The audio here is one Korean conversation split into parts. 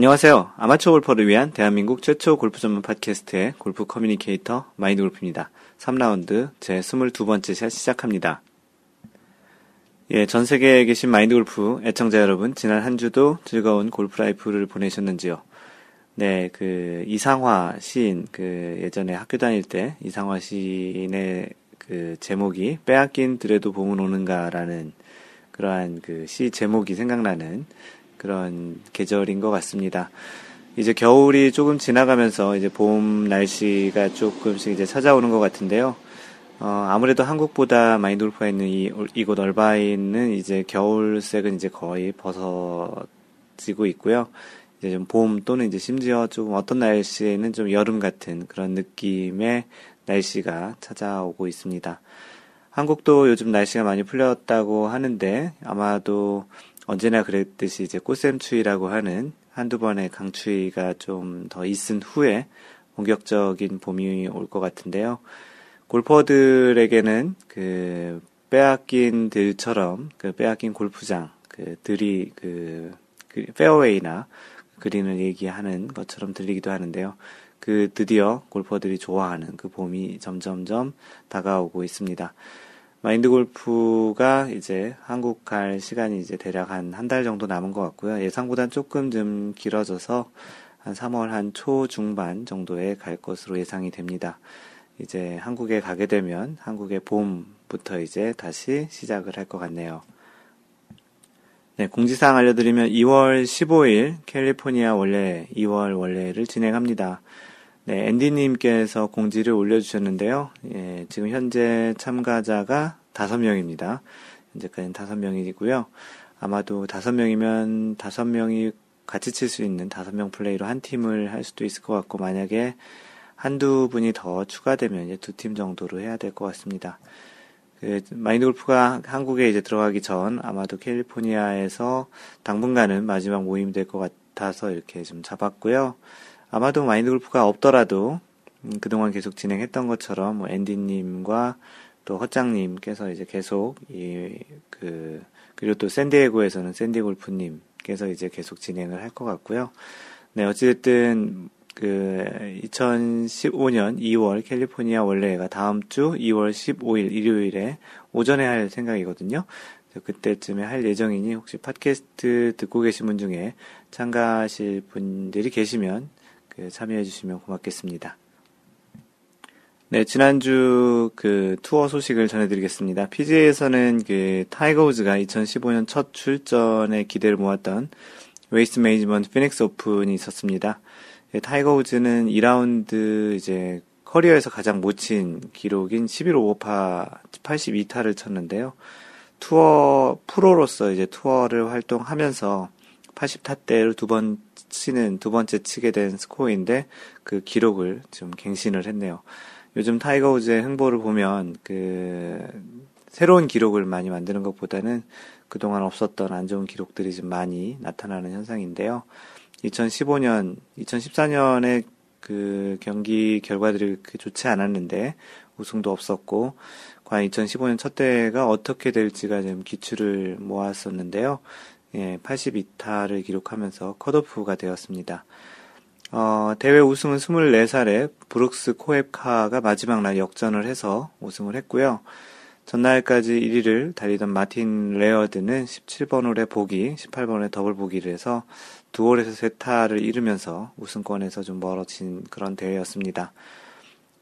안녕하세요. 아마추어 골퍼를 위한 대한민국 최초 골프 전문 팟캐스트의 골프 communicator 마인드 골프입니다. 3라운드 제 22번째 샷 시작합니다. 예, 전 세계에 계신 마인드 골프 애청자 여러분, 지난 한 주도 즐거운 골프 life를 보내셨는지요? 네, 그 이상화 시인, 그 예전에 학교 다닐 때 이상화 시인의 그 제목이 빼앗긴 들에도 봄은 오는가라는 그러한 그 시 제목이 생각나는 그런 계절인 것 같습니다. 이제 겨울이 조금 지나가면서 이제 봄 날씨가 조금씩 이제 찾아오는 것 같은데요. 어, 아무래도 한국보다 많이 돌파 있는 이, 이곳 얼바인은 이제 겨울색은 이제 거의 벗어지고 있고요. 이제 좀 봄 또는 이제 심지어 조금 어떤 날씨에는 좀 여름 같은 그런 느낌의 날씨가 찾아오고 있습니다. 한국도 요즘 날씨가 많이 풀렸다고 하는데 아마도 언제나 그랬듯이 이제 꽃샘추위라고 하는 한두 번의 강추위가 좀 더 있은 후에 본격적인 봄이 올 것 같은데요. 골퍼들에게는 그 빼앗긴 들처럼 그 빼앗긴 골프장, 그 들이 그, 그 페어웨이나 그린을 얘기하는 것처럼 들리기도 하는데요. 그 드디어 골퍼들이 좋아하는 그 봄이 점점점 다가오고 있습니다. 마인드 골프가 이제 한국 갈 시간이 이제 대략 한 한 달 정도 남은 것 같고요. 예상보단 조금 좀 길어져서 한 3월 한 초 중반 정도에 갈 것으로 예상이 됩니다. 이제 한국에 가게 되면 한국의 봄부터 이제 다시 시작을 할 것 같네요. 네, 공지사항 알려드리면 2월 15일 캘리포니아 원래 2월 원래를 진행합니다. 네, 앤디님께서 공지를 올려주셨는데요. 예, 지금 현재 참가자가 5명입니다. 현재까지는 5명이고요. 아마도 5명이면 5명이 같이 칠 수 있는 5명 플레이로 한 팀을 할 수도 있을 것 같고, 만약에 한두 분이 더 추가되면 이제 두 팀 정도로 해야 될 것 같습니다. 그 마인드 골프가 한국에 이제 들어가기 전 아마도 캘리포니아에서 당분간은 마지막 모임이 될 것 같아서 이렇게 좀 잡았고요. 아마도 마인드 골프가 없더라도 음, 그동안 계속 진행했던 것처럼 뭐 앤디님과 또 허짱님께서 이제 계속 이 그 그리고 또 샌디에고에서는 샌디 골프님께서 이제 계속 진행을 할 것 같고요. 네 어찌됐든 그 2015년 2월 캘리포니아 원래가 다음 주 2월 15일 일요일에 오전에 할 생각이거든요. 그때쯤에 할 예정이니 혹시 팟캐스트 듣고 계신 분 중에 참가하실 분들이 계시면 그 참여해 주시면 고맙겠습니다. 네, 지난주 그 투어 소식을 전해드리겠습니다. PGA에서는 그 타이거 우즈가 2015년 첫 출전에 기대를 모았던 웨이스트 매니지먼트 피닉스 오픈이 있었습니다. 예, 타이거 우즈는 2라운드 이제 커리어에서 가장 못 친 기록인 11 오버파 82타를 쳤는데요. 투어 프로로서 이제 투어를 활동하면서 80타 대를 두 번 치는 두 번째 치게 된 스코어인데 그 기록을 좀 갱신을 했네요. 요즘 타이거 우즈의 행보를 보면 그 새로운 기록을 많이 만드는 것보다는 그동안 없었던 안 좋은 기록들이 좀 많이 나타나는 현상인데요. 2015년, 2014년에 그 경기 결과들이 그 좋지 않았는데 우승도 없었고 과연 2015년 첫 대회가 어떻게 될지가 좀 기대를 모았었는데요. 예, 82타를 기록하면서 컷오프가 되었습니다. 어, 대회 우승은 24살에 브룩스 켑카가 마지막 날 역전을 해서 우승을 했고요. 전날까지 1위를 달리던 마틴 레어드는 17번 홀에 보기, 18번에 더블 보기를 해서 두 홀에서 세 타를 잃으면서 우승권에서 좀 멀어진 그런 대회였습니다.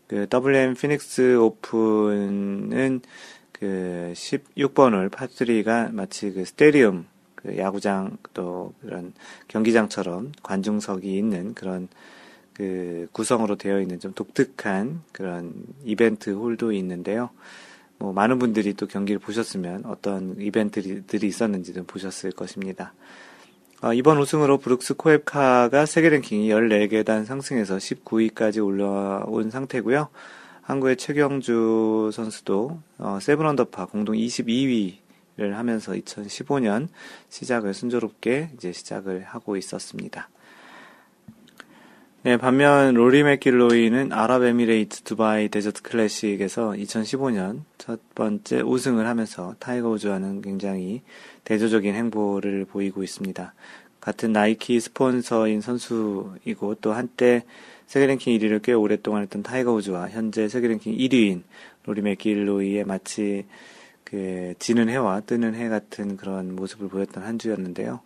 그 WM 피닉스 오픈은 그 16번 홀 파3가 마치 그 스테디움 그 야구장 또 그런 경기장처럼 관중석이 있는 그런 그 구성으로 되어 있는 좀 독특한 그런 이벤트 홀도 있는데요. 뭐 많은 분들이 또 경기를 보셨으면 어떤 이벤트들이 있었는지도 보셨을 것입니다. 어, 이번 우승으로 브룩스 코에카가 세계 랭킹이 14계단 상승해서 19위까지 올라온 상태고요. 한국의 최경주 선수도 어, seven 언더파 공동 22위 를 하면서 2015년 시작을 순조롭게 이제 시작을 하고 있었습니다. 네, 반면 로리 맥길로이는 아랍에미레이트 두바이 데저트 클래식에서 2015년 첫 번째 우승을 하면서 타이거 우즈와는 굉장히 대조적인 행보를 보이고 있습니다. 같은 나이키 스폰서인 선수이고 또 한때 세계 랭킹 1위를 꽤 오랫동안 했던 타이거 우즈와 현재 세계 랭킹 1위인 로리 맥길로이의 마치 그 지는 해와 뜨는 해 같은 그런 모습을 보였던 한 주였는데요.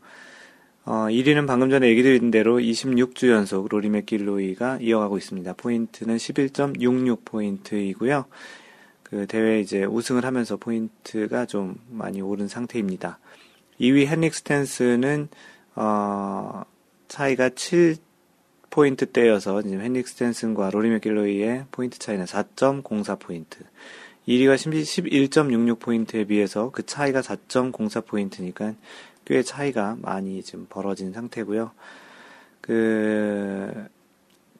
어, 1위는 방금 전에 얘기 드린 대로 26주 연속 로리 맥길로이가 이어가고 있습니다. 포인트는 11.66포인트이고요. 그 대회 이제 우승을 하면서 포인트가 좀 많이 오른 상태입니다. 2위 헨릭 스탠슨은 어, 차이가 7포인트대여서 지금 헨릭 스탠슨과 로리 맥길로이의 포인트 차이는 4.04포인트. 1위가 11.66포인트에 비해서 그 차이가 4.04포인트니까 꽤 차이가 많이 지금 벌어진 상태고요. 그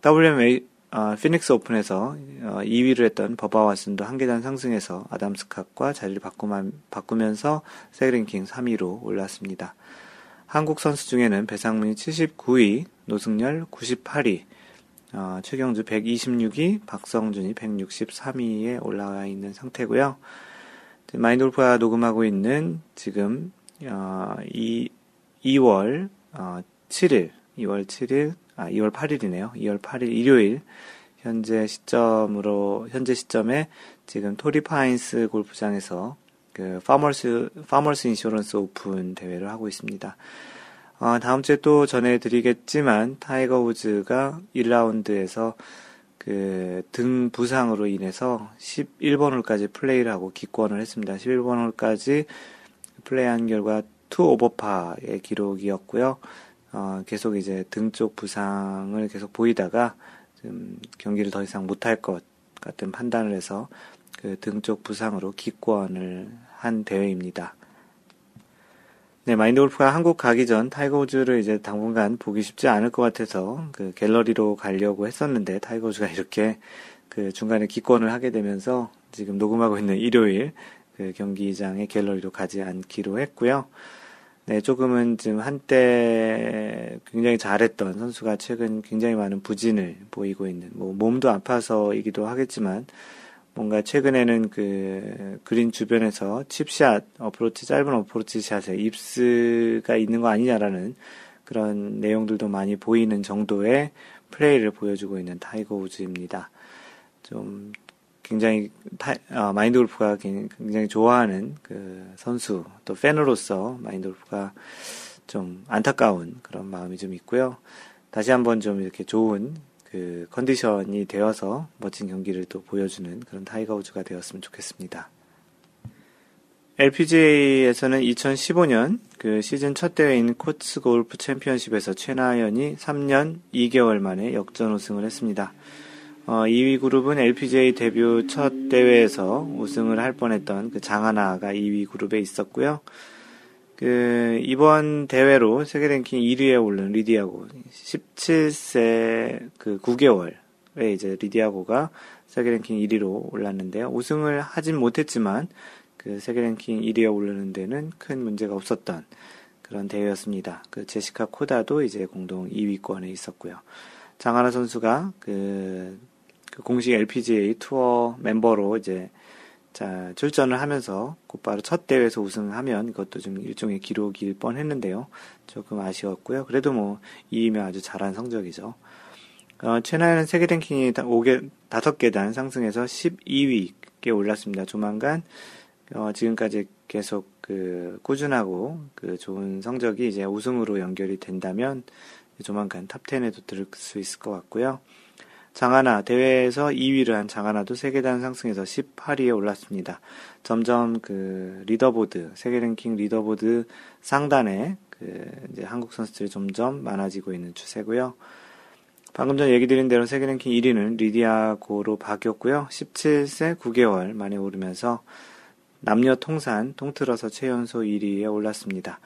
WM 어, 피닉스 오픈에서 어, 2위를 했던 버바 왓슨도 한 계단 상승해서 아담 스캇과 자리를 바꾸면 서 세계랭킹 3위로 올랐습니다. 한국 선수 중에는 배상문이 79위, 노승열 98위, 어, 최경주 126위, 박성준이 163위에 올라와 있는 상태고요. 마인돌프가 녹음하고 있는 지금 어, 2, 2월 어, 7일, 2월 7일, 아 2월 8일이네요. 2월 8일 일요일 현재 시점으로 현재 시점에 지금 토리파인스 골프장에서 그 파머스 파머스 인슈런스 오픈 대회를 하고 있습니다. 어, 다음 주에 또 전해드리겠지만 타이거 우즈가 1라운드에서 그 등 부상으로 인해서 11번 홀까지 플레이를 하고 기권을 했습니다. 11번 홀까지 플레이한 결과 two 오버파의 기록이었고요. 어, 계속 이제 등 쪽 부상을 계속 보이다가 좀 경기를 더 이상 못할 것 같은 판단을 해서 그 등 쪽 부상으로 기권을 한 대회입니다. 네, 마인드 골프가 한국 가기 전 타이거 우즈를 이제 당분간 보기 쉽지 않을 것 같아서 그 갤러리로 가려고 했었는데 타이거 우즈가 이렇게 그 중간에 기권을 하게 되면서 지금 녹음하고 있는 일요일 그 경기장의 갤러리로 가지 않기로 했고요. 네, 조금은 지금 한때 굉장히 잘했던 선수가 최근 굉장히 많은 부진을 보이고 있는, 뭐, 몸도 아파서이기도 하겠지만, 뭔가 최근에는 그 그린 주변에서 칩샷, 어프로치, 짧은 어프로치 샷에 yips가 있는 거 아니냐라는 그런 내용들도 많이 보이는 정도의 플레이를 보여주고 있는 타이거 우즈입니다. 좀 굉장히 타, 어, 마인드 골프가 굉장히 좋아하는 그 선수 또 팬으로서 마인드 골프가 좀 안타까운 그런 마음이 좀 있고요. 다시 한번 좀 이렇게 좋은 그 컨디션이 되어서 멋진 경기를 또 보여주는 그런 타이거 우즈가 되었으면 좋겠습니다. LPGA에서는 2015년 그 시즌 첫 대회인 코츠 골프 챔피언십에서 최나연이 3년 2개월 만에 역전 우승을 했습니다. 어, 2위 그룹은 LPGA 데뷔 첫 대회에서 우승을 할 뻔했던 그 장하나가 2위 그룹에 있었고요. 그 이번 대회로 세계 랭킹 1위에 오른 리디아고 17세 그 9개월에 이제 리디아고가 세계 랭킹 1위로 올랐는데요. 우승을 하진 못했지만 그 세계 랭킹 1위에 오르는 데는 큰 문제가 없었던 그런 대회였습니다. 그 제시카 코다도 이제 공동 2위권에 있었고요. 장하나 선수가 그, 그 공식 LPGA 투어 멤버로 이제 자, 출전을 하면서 곧바로 첫 대회에서 우승하면 이것도 좀 일종의 기록일 뻔 했는데요. 조금 아쉬웠고요. 그래도 뭐, 2위면 아주 잘한 성적이죠. 어, 최나연은 세계 랭킹이 5개, 5계단 상승해서 12위에 올랐습니다. 조만간, 어, 지금까지 계속 그, 꾸준하고 그 좋은 성적이 이제 우승으로 연결이 된다면, 조만간 top 10에도 들을 수 있을 것 같고요. 장하나 대회에서 2위를 한 장하나도 세 계단 상승해서 18위에 올랐습니다. 점점 그 leaderboard 세계 랭킹 leaderboard 상단에 그 이제 한국 선수들이 점점 많아지고 있는 추세고요. 방금 전 얘기 드린 대로 세계 랭킹 1위는 리디아고로 바뀌었고요. 17세 9개월 만에 오르면서 남녀 통산 통틀어서 최연소 1위에 올랐습니다.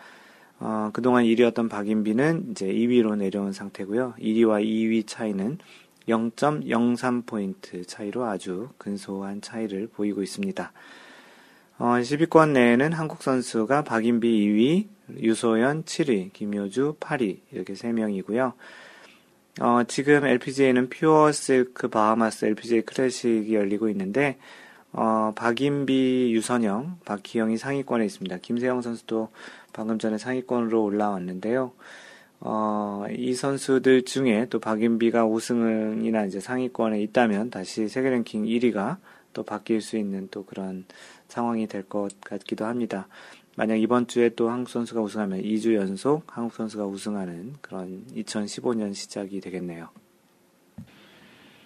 어, 그동안 1위였던 박인비는 이제 2위로 내려온 상태고요. 1위와 2위 차이는 0.03포인트 차이로 아주 근소한 차이를 보이고 있습니다. 어, 10위권 내에는 한국 선수가 박인비 2위, 유소연 7위, 김효주 8위 이렇게 3명이고요. 어, 지금 LPGA는 퓨어 실크 바하마스 LPGA 클래식이 열리고 있는데 어, 박인비, 유선영, 박희영이 상위권에 있습니다. 김세영 선수도 방금 전에 상위권으로 올라왔는데요. 어, 이 선수들 중에 또 박인비가 우승이나 이제 상위권에 있다면 다시 세계 랭킹 1위가 또 바뀔 수 있는 또 그런 상황이 될 것 같기도 합니다. 만약 이번 주에 또 한국 선수가 우승하면 2주 연속 한국 선수가 우승하는 그런 2015년 시작이 되겠네요.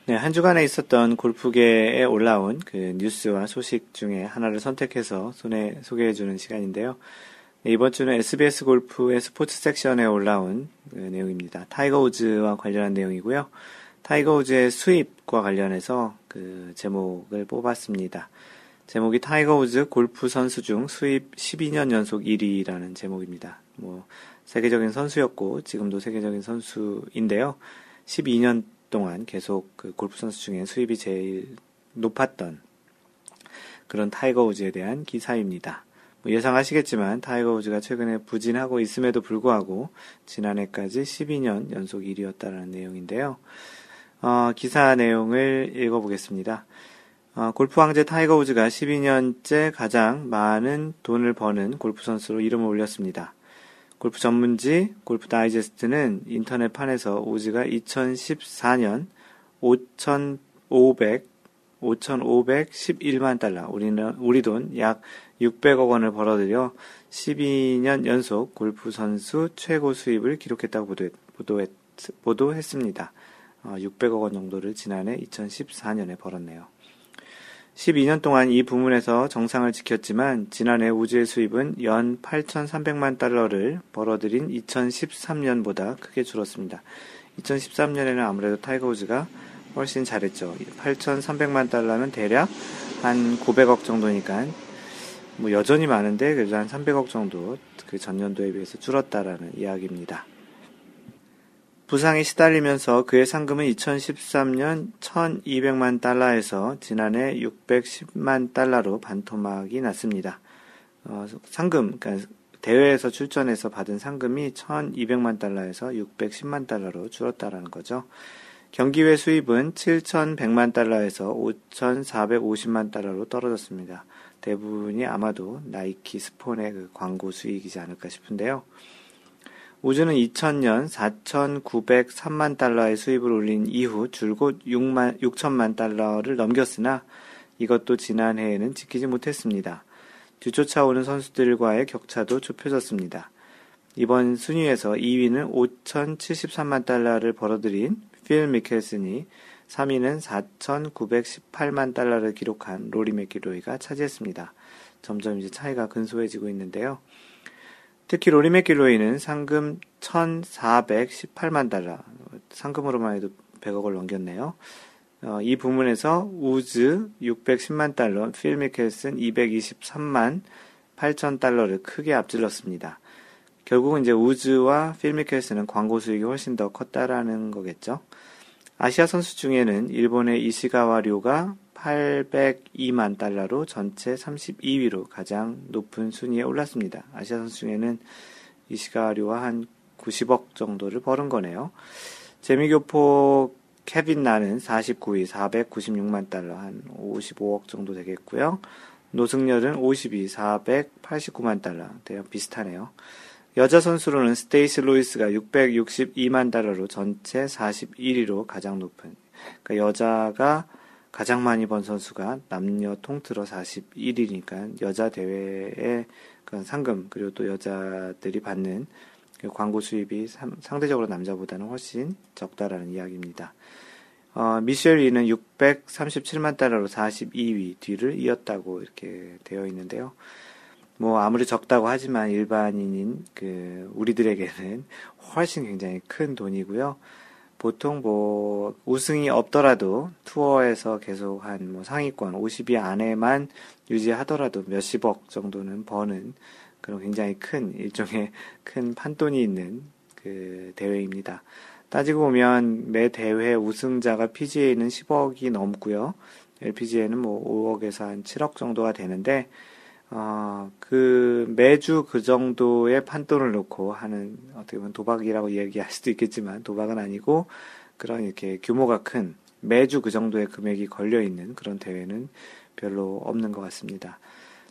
네, 한 주간에 있었던 골프계에 올라온 그 뉴스와 소식 중에 하나를 선택해서 손에 소개해주는 시간인데요. 네, 이번 주는 SBS 골프의 스포츠 섹션에 올라온 그 내용입니다. 타이거 우즈와 관련한 내용이고요. 타이거 우즈의 수입과 관련해서 그 제목을 뽑았습니다. 제목이 타이거 우즈 골프 선수 중 수입 12년 연속 1위라는 제목입니다. 뭐 세계적인 선수였고 지금도 세계적인 선수인데요. 12년 동안 계속 그 골프 선수 중에 수입이 제일 높았던 그런 타이거 우즈에 대한 기사입니다. 뭐 예상하시겠지만 타이거 우즈가 최근에 부진하고 있음에도 불구하고 지난해까지 12년 연속 1위였다는 내용인데요. 어, 기사 내용을 읽어보겠습니다. 어, 골프 황제 타이거 우즈가 12년째 가장 많은 돈을 버는 골프 선수로 이름을 올렸습니다. 골프 전문지 골프 다이제스트는 인터넷판에서 우즈가 2014년 5,500 5,511만 달러, 우리는 우리 돈 약 600억 원을 벌어들여 12년 연속 골프 선수 최고 수입을 기록했다고 보도했, 보도했, 보도했습니다. 어, 600억 원 정도를 지난해 2014년에 벌었네요. 12년 동안 이 부문에서 정상을 지켰지만 지난해 우즈의 수입은 연 8,300만 달러를 벌어들인 2013년보다 크게 줄었습니다. 2013년에는 아무래도 타이거 우즈가 훨씬 잘했죠. 8,300만 달러면 대략 한 900억 정도니까 뭐 여전히 많은데 그래도 한 300억 정도 그 전년도에 비해서 줄었다라는 이야기입니다. 부상에 시달리면서 그의 상금은 2013년 1200만 달러에서 지난해 610만 달러로 반토막이 났습니다. 어, 상금, 그러니까 대회에서 출전해서 받은 상금이 1200만 달러에서 610만 달러로 줄었다라는 거죠. 경기 외 수입은 7100만 달러에서 5450만 달러로 떨어졌습니다. 대부분이 아마도 나이키 스폰의 그 광고 수익이지 않을까 싶은데요. 우주는 2000년 4,903만 달러의 수입을 올린 이후 줄곧 6만, 6천만 달러를 넘겼으나 이것도 지난해에는 지키지 못했습니다. 뒤쫓아오는 선수들과의 격차도 좁혀졌습니다. 이번 순위에서 2위는 5,073만 달러를 벌어들인 필 미켈슨이 3위는 4,918만 달러를 기록한 로리 맥기로이가 차지했습니다. 점점 이제 차이가 근소해지고 있는데요. 특히 로리 맥길로이는 상금 1,418만 달러, 상금으로만 해도 100억을 넘겼네요. 어, 이 부문에서 우즈 610만 달러, 필 미켈슨 223만 8천 달러를 크게 앞질렀습니다. 결국은 이제 우즈와 필 미켈슨은 광고 수익이 훨씬 더 컸다라는 거겠죠. 아시아 선수 중에는 일본의 이시가와 료가 802만 달러로 전체 32위로 가장 높은 순위에 올랐습니다. 아시아 선수 중에는 이시가류와 한 90억 정도를 벌은 거네요. 재미교포 케빈 나는 49위 496만 달러 한 55억 정도 되겠고요. 노승열은 52 489만 달러 대략 비슷하네요. 여자 선수로는 스테이시 루이스가 662만 달러로 전체 41위로 가장 높은 그러니까 여자가 가장 많이 번 선수가 남녀 통틀어 41위니까 여자 대회의 그 상금 그리고 또 여자들이 받는 그 광고 수입이 상대적으로 남자보다는 훨씬 적다라는 이야기입니다. 어, 미셸 리는 637만 달러로 42위 뒤를 이었다고 이렇게 되어 있는데요. 뭐 아무리 적다고 하지만 일반인인 그 우리들에게는 훨씬 굉장히 큰 돈이고요. 보통 뭐 우승이 없더라도 투어에서 계속 한 뭐 상위권 50위 안에만 유지하더라도 몇십억 정도는 버는 그런 굉장히 큰 일종의 큰 판돈이 있는 그 대회입니다. 따지고 보면 매 대회 우승자가 PGA는 10억이 넘고요. LPGA는 뭐 5억에서 한 7억 정도가 되는데 어, 그, 매주 그 정도의 판돈을 놓고 하는, 어떻게 보면 도박이라고 얘기할 수도 있겠지만, 도박은 아니고, 그런 이렇게 규모가 큰, 매주 그 정도의 금액이 걸려있는 그런 대회는 별로 없는 것 같습니다.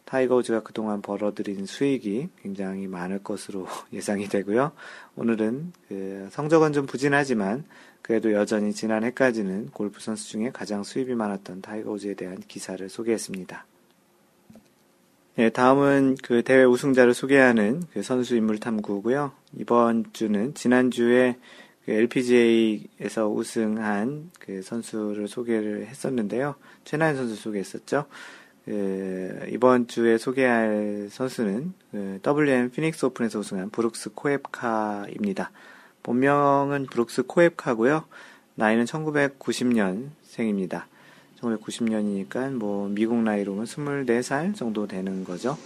타이거우즈가 그동안 벌어들인 수익이 굉장히 많을 것으로 예상이 되고요. 오늘은 그 성적은 좀 부진하지만 그래도 여전히 지난해까지는 골프 선수 중에 가장 수입이 많았던 타이거우즈에 대한 기사를 소개했습니다. 네, 다음은 그 대회 우승자를 소개하는 그 선수 인물 탐구고요. 이번 주는 지난주에 그 LPGA에서 우승한 그 선수를 소개를 했었는데요. 최나연 선수 소개했었죠. 그 이번 주에 소개할 선수는 그 WM 피닉스 오픈에서 우승한 브룩스 코에프카입니다. 본명은 브룩스 코에프카고요. 나이는 1990년생입니다. 1990년이니까 뭐 미국 나이로 는 24살 정도 되는 거죠.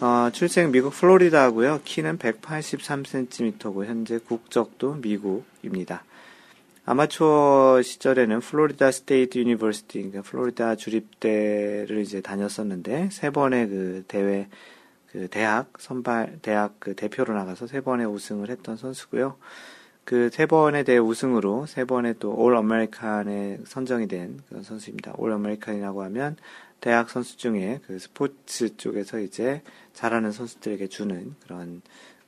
어, 출생 미국 플로리다고요. 키는 183cm고 현재 국적도 미국입니다. 아마추어 시절에는 Florida State University, 그러니까 플로리다 주립대를 이제 다녔었는데 세 번의 그 대회 그 대학 선발 대학 그 대표로 나가서 세 번의 우승을 했던 선수고요. 그 세 번의 대회 우승으로 세 번의 또 All American에 선정이 된 그런 선수입니다. All American이라고 하면 대학 선수 중에 그 스포츠 쪽에서 이제 잘하는 선수들에게 주는 그런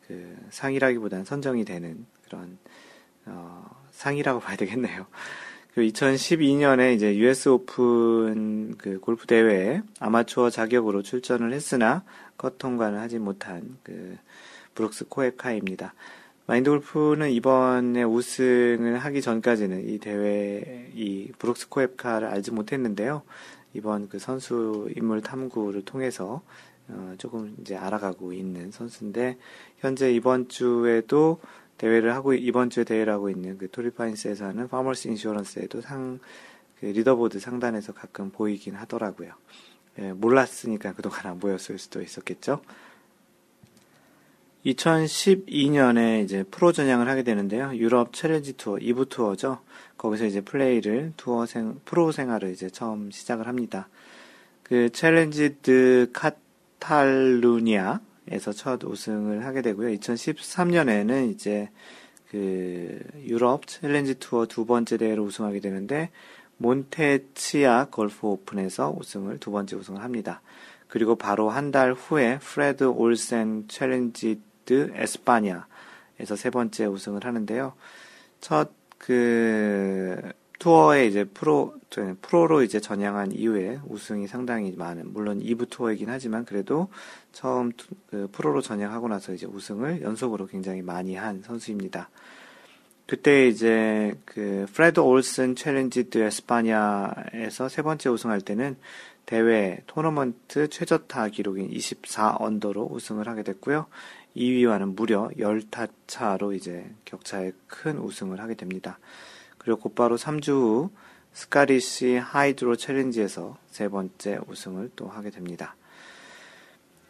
그 상이라기보다는 선정이 되는 그런 어 상이라고 봐야 되겠네요. 그 2012년에 이제 US 오픈 그 골프 대회에 아마추어 자격으로 출전을 했으나 컷 통과는 하지 못한 그 브룩스 코에프카입니다. 마인드 골프는 이번에 우승을 하기 전까지는 이 대회 이 브룩스 코에프카를 알지 못했는데요. 이번 그 선수 인물 탐구를 통해서 어 조금 이제 알아가고 있는 선수인데 현재 이번 주에도 대회를 하고 이번 주에 대회를 하고 있는 그 토리파인스에서 하는 Farmers Insurance에도 상 그 leaderboard 상단에서 가끔 보이긴 하더라고요. 예, 몰랐으니까 그동안 안 보였을 수도 있었겠죠. 2012년에 이제 프로 전향을 하게 되는데요. 유럽 Challenge Tour 2부 투어죠. 거기서 이제 플레이를 투어 생 프로 생활을 이제 처음 시작을 합니다. 그 Challenge de Catalunya에서 첫 우승을 하게 되고요. 2013년에는 이제 그 유럽 Challenge Tour 두 번째 대회로 우승하게 되는데 Montecchia Golf Open에서 우승을 두 번째 우승을 합니다. 그리고 바로 한 달 후에 Fred Olsen Challenge de España에서 세 번째 우승을 하는데요. 첫 그 투어에 이제 프로, 프로로 이제 전향한 이후에 우승이 상당히 많은, 물론 2부 투어이긴 하지만 그래도 처음 그 프로로 전향하고 나서 이제 우승을 연속으로 굉장히 많이 한 선수입니다. 그때 이제 그 Fred Olsen Challenge de España에서 세 번째 우승할 때는 대회 토너먼트 최저타 기록인 24 언더로 우승을 하게 됐고요. 2위와는 무려 10타 차로 이제 격차에 큰 우승을 하게 됩니다. 그리고 곧바로 3주 후 Scottish Hydro Challenge에서 세 번째 우승을 또 하게 됩니다.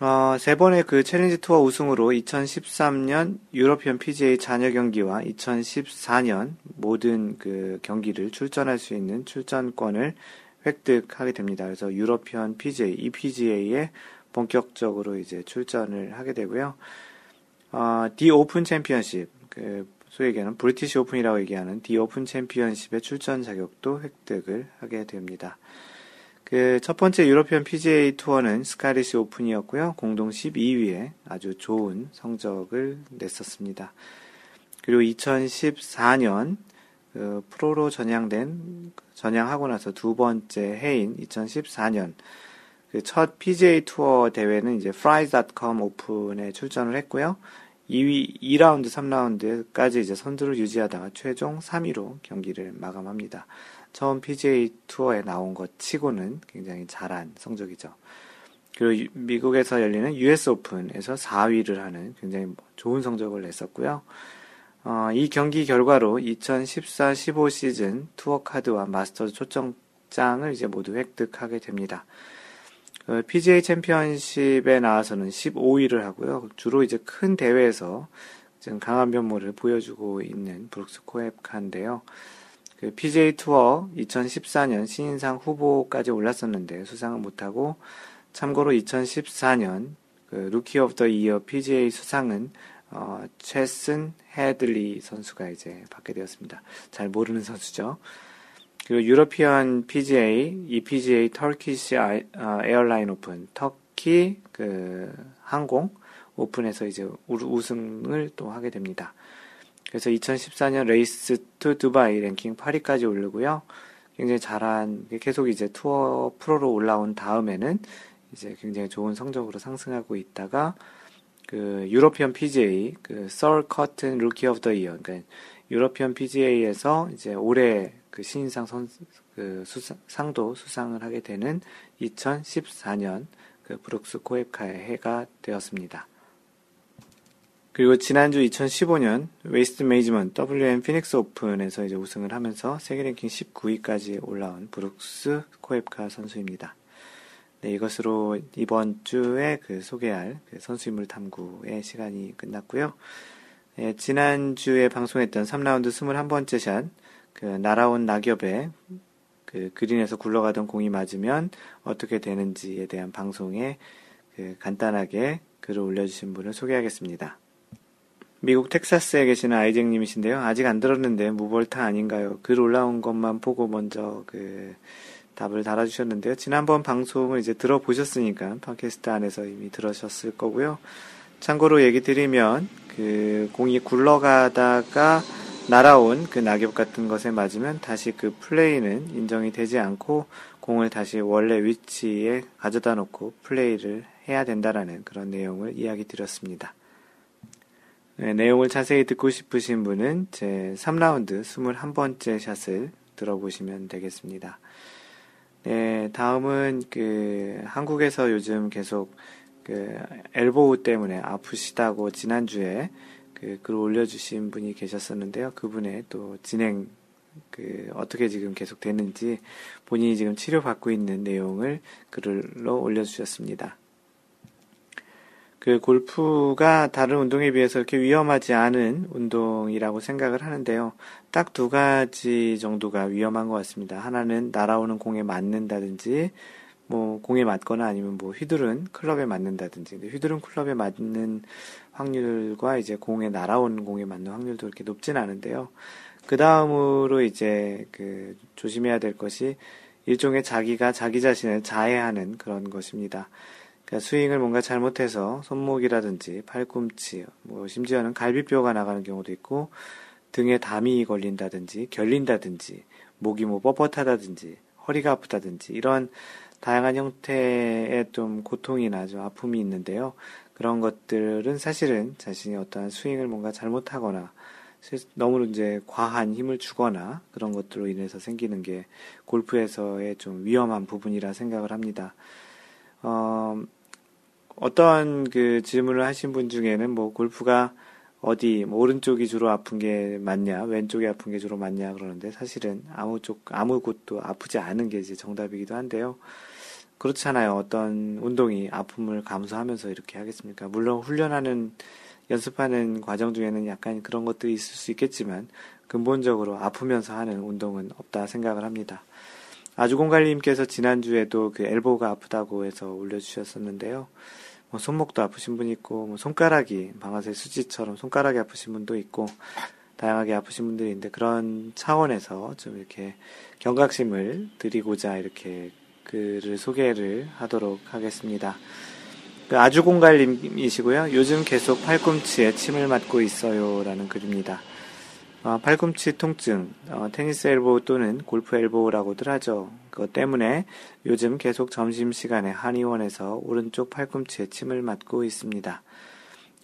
어, 세 번의 그 Challenge Tour 우승으로 2013년 European PGA 잔여 경기와 2014년 모든 그 경기를 출전할 수 있는 출전권을 획득하게 됩니다. 그래서 European PGA, EPGA에 본격적으로 이제 출전을 하게 되고요. 어, The Open Championship, 그 소위 얘기하는 British Open이라고 얘기하는 The Open Championship의 출전 자격도 획득을 하게 됩니다. 그 첫 번째 European PGA 투어는 Scottish Open이었고요. 공동 12위에 아주 좋은 성적을 냈었습니다. 그리고 2014년 그 프로로 전향된 전향하고 나서 두 번째 해인 2014년 그 첫 PGA 투어 대회는 이제 fries.com 오픈에 출전을 했고요. 2위, 2라운드, 3라운드까지 이제 선두를 유지하다가 최종 3위로 경기를 마감합니다. 처음 PGA 투어에 나온 것 치고는 굉장히 잘한 성적이죠. 그리고 미국에서 열리는 US 오픈에서 4위를 하는 굉장히 좋은 성적을 냈었고요. 어, 이 경기 결과로 2014-15 시즌 투어 카드와 마스터즈 초청장을 이제 모두 획득하게 됩니다. 그 PGA 챔피언십에 나와서는 15위를 하고요. 주로 이제 큰 대회에서 지금 강한 면모를 보여주고 있는 브룩스 코에프카인데요. 그 PGA 투어 2014년 신인상 후보까지 올랐었는데 수상은 못하고 참고로 2014년 그 Rookie of the Year PGA 수상은 어, 체슨 해들리 선수가 이제 받게 되었습니다. 잘 모르는 선수죠. 그리고 European PGA, EPGA Turkish Airline Open, 터키 그 항공 오픈에서 이제 우승을 또 하게 됩니다. 그래서 2014년 Race to Dubai 랭킹 8위까지 오르고요. 굉장히 잘한 계속 이제 투어 프로로 올라온 다음에는 이제 굉장히 좋은 성적으로 상승하고 있다가 그 European PGA 그 Sir Cotton Rookie of the Year 그러니까 European PGA에서 이제 올해 그 신인상 선, 그 수상, 상도 수상을 하게 되는 2014년 그 브룩스 코에카의 해가 되었습니다. 그리고 지난주 2015년 웨이스트 메이지먼 WM 피닉스 오픈에서 이제 우승을 하면서 세계 랭킹 19위까지 올라온 브룩스 코에카 선수입니다. 네, 이것으로 이번 주에 그 소개할 그 선수인물 탐구의 시간이 끝났고요. 네, 지난주에 방송했던 3라운드 21번째 샷, 그 날아온 낙엽에 그 그린에서 굴러가던 공이 맞으면 어떻게 되는지에 대한 방송에 그 간단하게 글을 올려주신 분을 소개하겠습니다. 미국 텍사스에 계시는 아이잭님이신데요. 아직 안 들었는데 무볼타 아닌가요? 글 올라온 것만 보고 먼저 그 답을 달아주셨는데요. 지난번 방송을 이제 들어보셨으니까 팟캐스트 안에서 이미 들으셨을 거고요. 참고로 얘기 드리면 그 공이 굴러가다가 날아온 그 낙엽 같은 것에 맞으면 다시 그 플레이는 인정이 되지 않고 공을 다시 원래 위치에 가져다 놓고 플레이를 해야 된다라는 그런 내용을 이야기 드렸습니다. 네, 내용을 자세히 듣고 싶으신 분은 제 3라운드 21번째 샷을 들어보시면 되겠습니다. 네, 다음은 그 한국에서 요즘 계속 그 엘보우 때문에 아프시다고 지난주에 그 글을 올려주신 분이 계셨었는데요. 그분의 또 진행 그 어떻게 지금 계속 되는지 본인이 지금 치료받고 있는 내용을 글로 올려주셨습니다. 그 골프가 다른 운동에 비해서 이렇게 위험하지 않은 운동이라고 생각을 하는데요. 딱 두 가지 정도가 위험한 것 같습니다. 하나는 날아오는 공에 맞는다든지, 뭐 공에 맞거나 아니면 뭐 휘두른 클럽에 맞는다든지. 근데 휘두른 클럽에 맞는 확률과 이제 공에 날아오는 공에 맞는 확률도 그렇게 높진 않은데요. 그 다음으로 이제 그 조심해야 될 것이 일종의 자기가 자기 자신을 자해하는 그런 것입니다. 그러니까 스윙을 뭔가 잘못해서 손목이라든지 팔꿈치, 뭐 심지어는 갈비뼈가 나가는 경우도 있고 등에 담이 걸린다든지 결린다든지 목이 뭐 뻣뻣하다든지 허리가 아프다든지 이런 다양한 형태의 좀 고통이나 좀 아픔이 있는데요. 그런 것들은 사실은 자신이 어떠한 스윙을 뭔가 잘못하거나 너무 이제 과한 힘을 주거나 그런 것들로 인해서 생기는 게 골프에서의 좀 위험한 부분이라 생각을 합니다. 어, 어떤 그 질문을 하신 분 중에는 뭐 골프가 어디 뭐 오른쪽이 주로 아픈 게 맞냐 왼쪽이 아픈 게 주로 맞냐 그러는데 사실은 아무 쪽 아무 곳도 아프지 않은 게 이제 정답이기도 한데요. 그렇잖아요. 어떤 운동이 아픔을 감수하면서 이렇게 하겠습니까? 물론 훈련하는 연습하는 과정 중에는 약간 그런 것들이 있을 수 있겠지만 근본적으로 아프면서 하는 운동은 없다 생각을 합니다. 아주공갈님께서 지난주에도 그 엘보가 아프다고 해서 올려주셨었는데요. 뭐 손목도 아프신 분이 있고 뭐 손가락이 방아쇠 수지처럼 손가락이 아프신 분도 있고 다양하게 아프신 분들이 있는데 그런 차원에서 좀 이렇게 경각심을 드리고자 이렇게 글을 소개를 하도록 하겠습니다. 그 아주공갈님이시고요. 요즘 계속 팔꿈치에 침을 맞고 있어요라는 글입니다. 어, 팔꿈치 통증, 어, 테니스 엘보 또는 골프 엘보라고들 하죠. 그것 때문에 요즘 계속 점심시간에 한의원에서 오른쪽 팔꿈치에 침을 맞고 있습니다.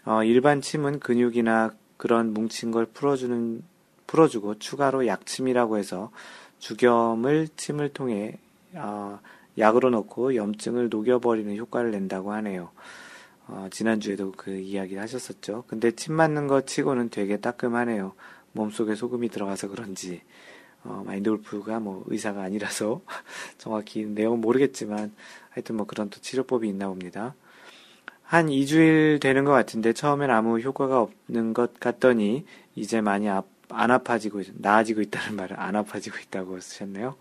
어, 일반 침은 근육이나 그런 뭉친 걸 풀어주는, 풀어주고 추가로 약침이라고 해서 주겸을 침을 통해 어, 약으로 넣고 염증을 녹여버리는 효과를 낸다고 하네요. 어, 지난주에도 그 이야기를 하셨었죠. 근데 침 맞는 것 치고는 되게 따끔하네요. 몸속에 소금이 들어가서 그런지 어, 마인드 골프가 뭐 의사가 아니라서 정확히 내용은 모르겠지만 하여튼 뭐 그런 또 치료법이 있나 봅니다. 한 2주일 되는 것 같은데 처음엔 아무 효과가 없는 것 같더니 이제 많이 아, 안 아파지고 나아지고 있다는 말을 안 아파지고 있다고 쓰셨네요.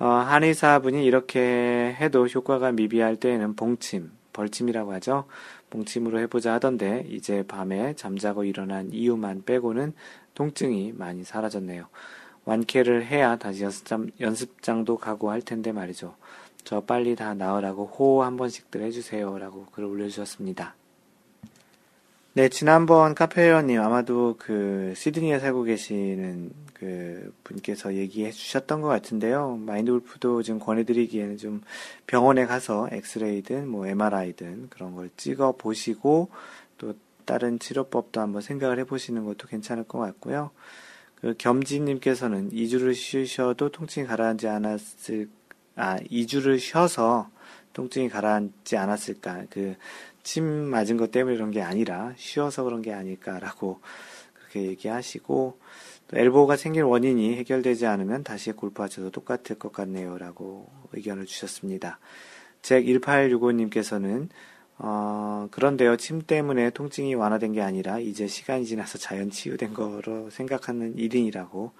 어, 한의사분이 이렇게 해도 효과가 미비할 때에는 봉침, 벌침이라고 하죠. 봉침으로 해보자 하던데 이제 밤에 잠자고 일어난 이유만 빼고는 통증이 많이 사라졌네요. 완쾌를 해야 다시 연습장, 연습장도 가고 할 텐데 말이죠. 저 빨리 다 나으라고 호호 한 번씩들 해주세요 라고 글을 올려주셨습니다. 네, 지난번 카페 회원님 아마도 그 시드니에 살고 계시는 그 분께서 얘기해 주셨던 것 같은데요. 마인드 골프도 지금 권해드리기에는 좀 병원에 가서 엑스레이든 뭐 MRI든 그런 걸 찍어 보시고 또 다른 치료법도 한번 생각을 해 보시는 것도 괜찮을 것 같고요. 그 겸지님께서는 2주를 쉬셔도 통증이 가라앉지 않았을, 아, 2주를 쉬어서 통증이 가라앉지 않았을까. 그 침 맞은 것 때문에 그런 게 아니라 쉬어서 그런 게 아닐까라고 그렇게 얘기하시고 또 엘보가 생길 원인이 해결되지 않으면 다시 골프하셔도 똑같을 것 같네요 라고 의견을 주셨습니다. 잭 1865님께서는 어, 그런데요, 침 때문에 통증이 완화된 게 아니라 이제 시간이 지나서 자연 치유된 거로 생각하는 일인이라고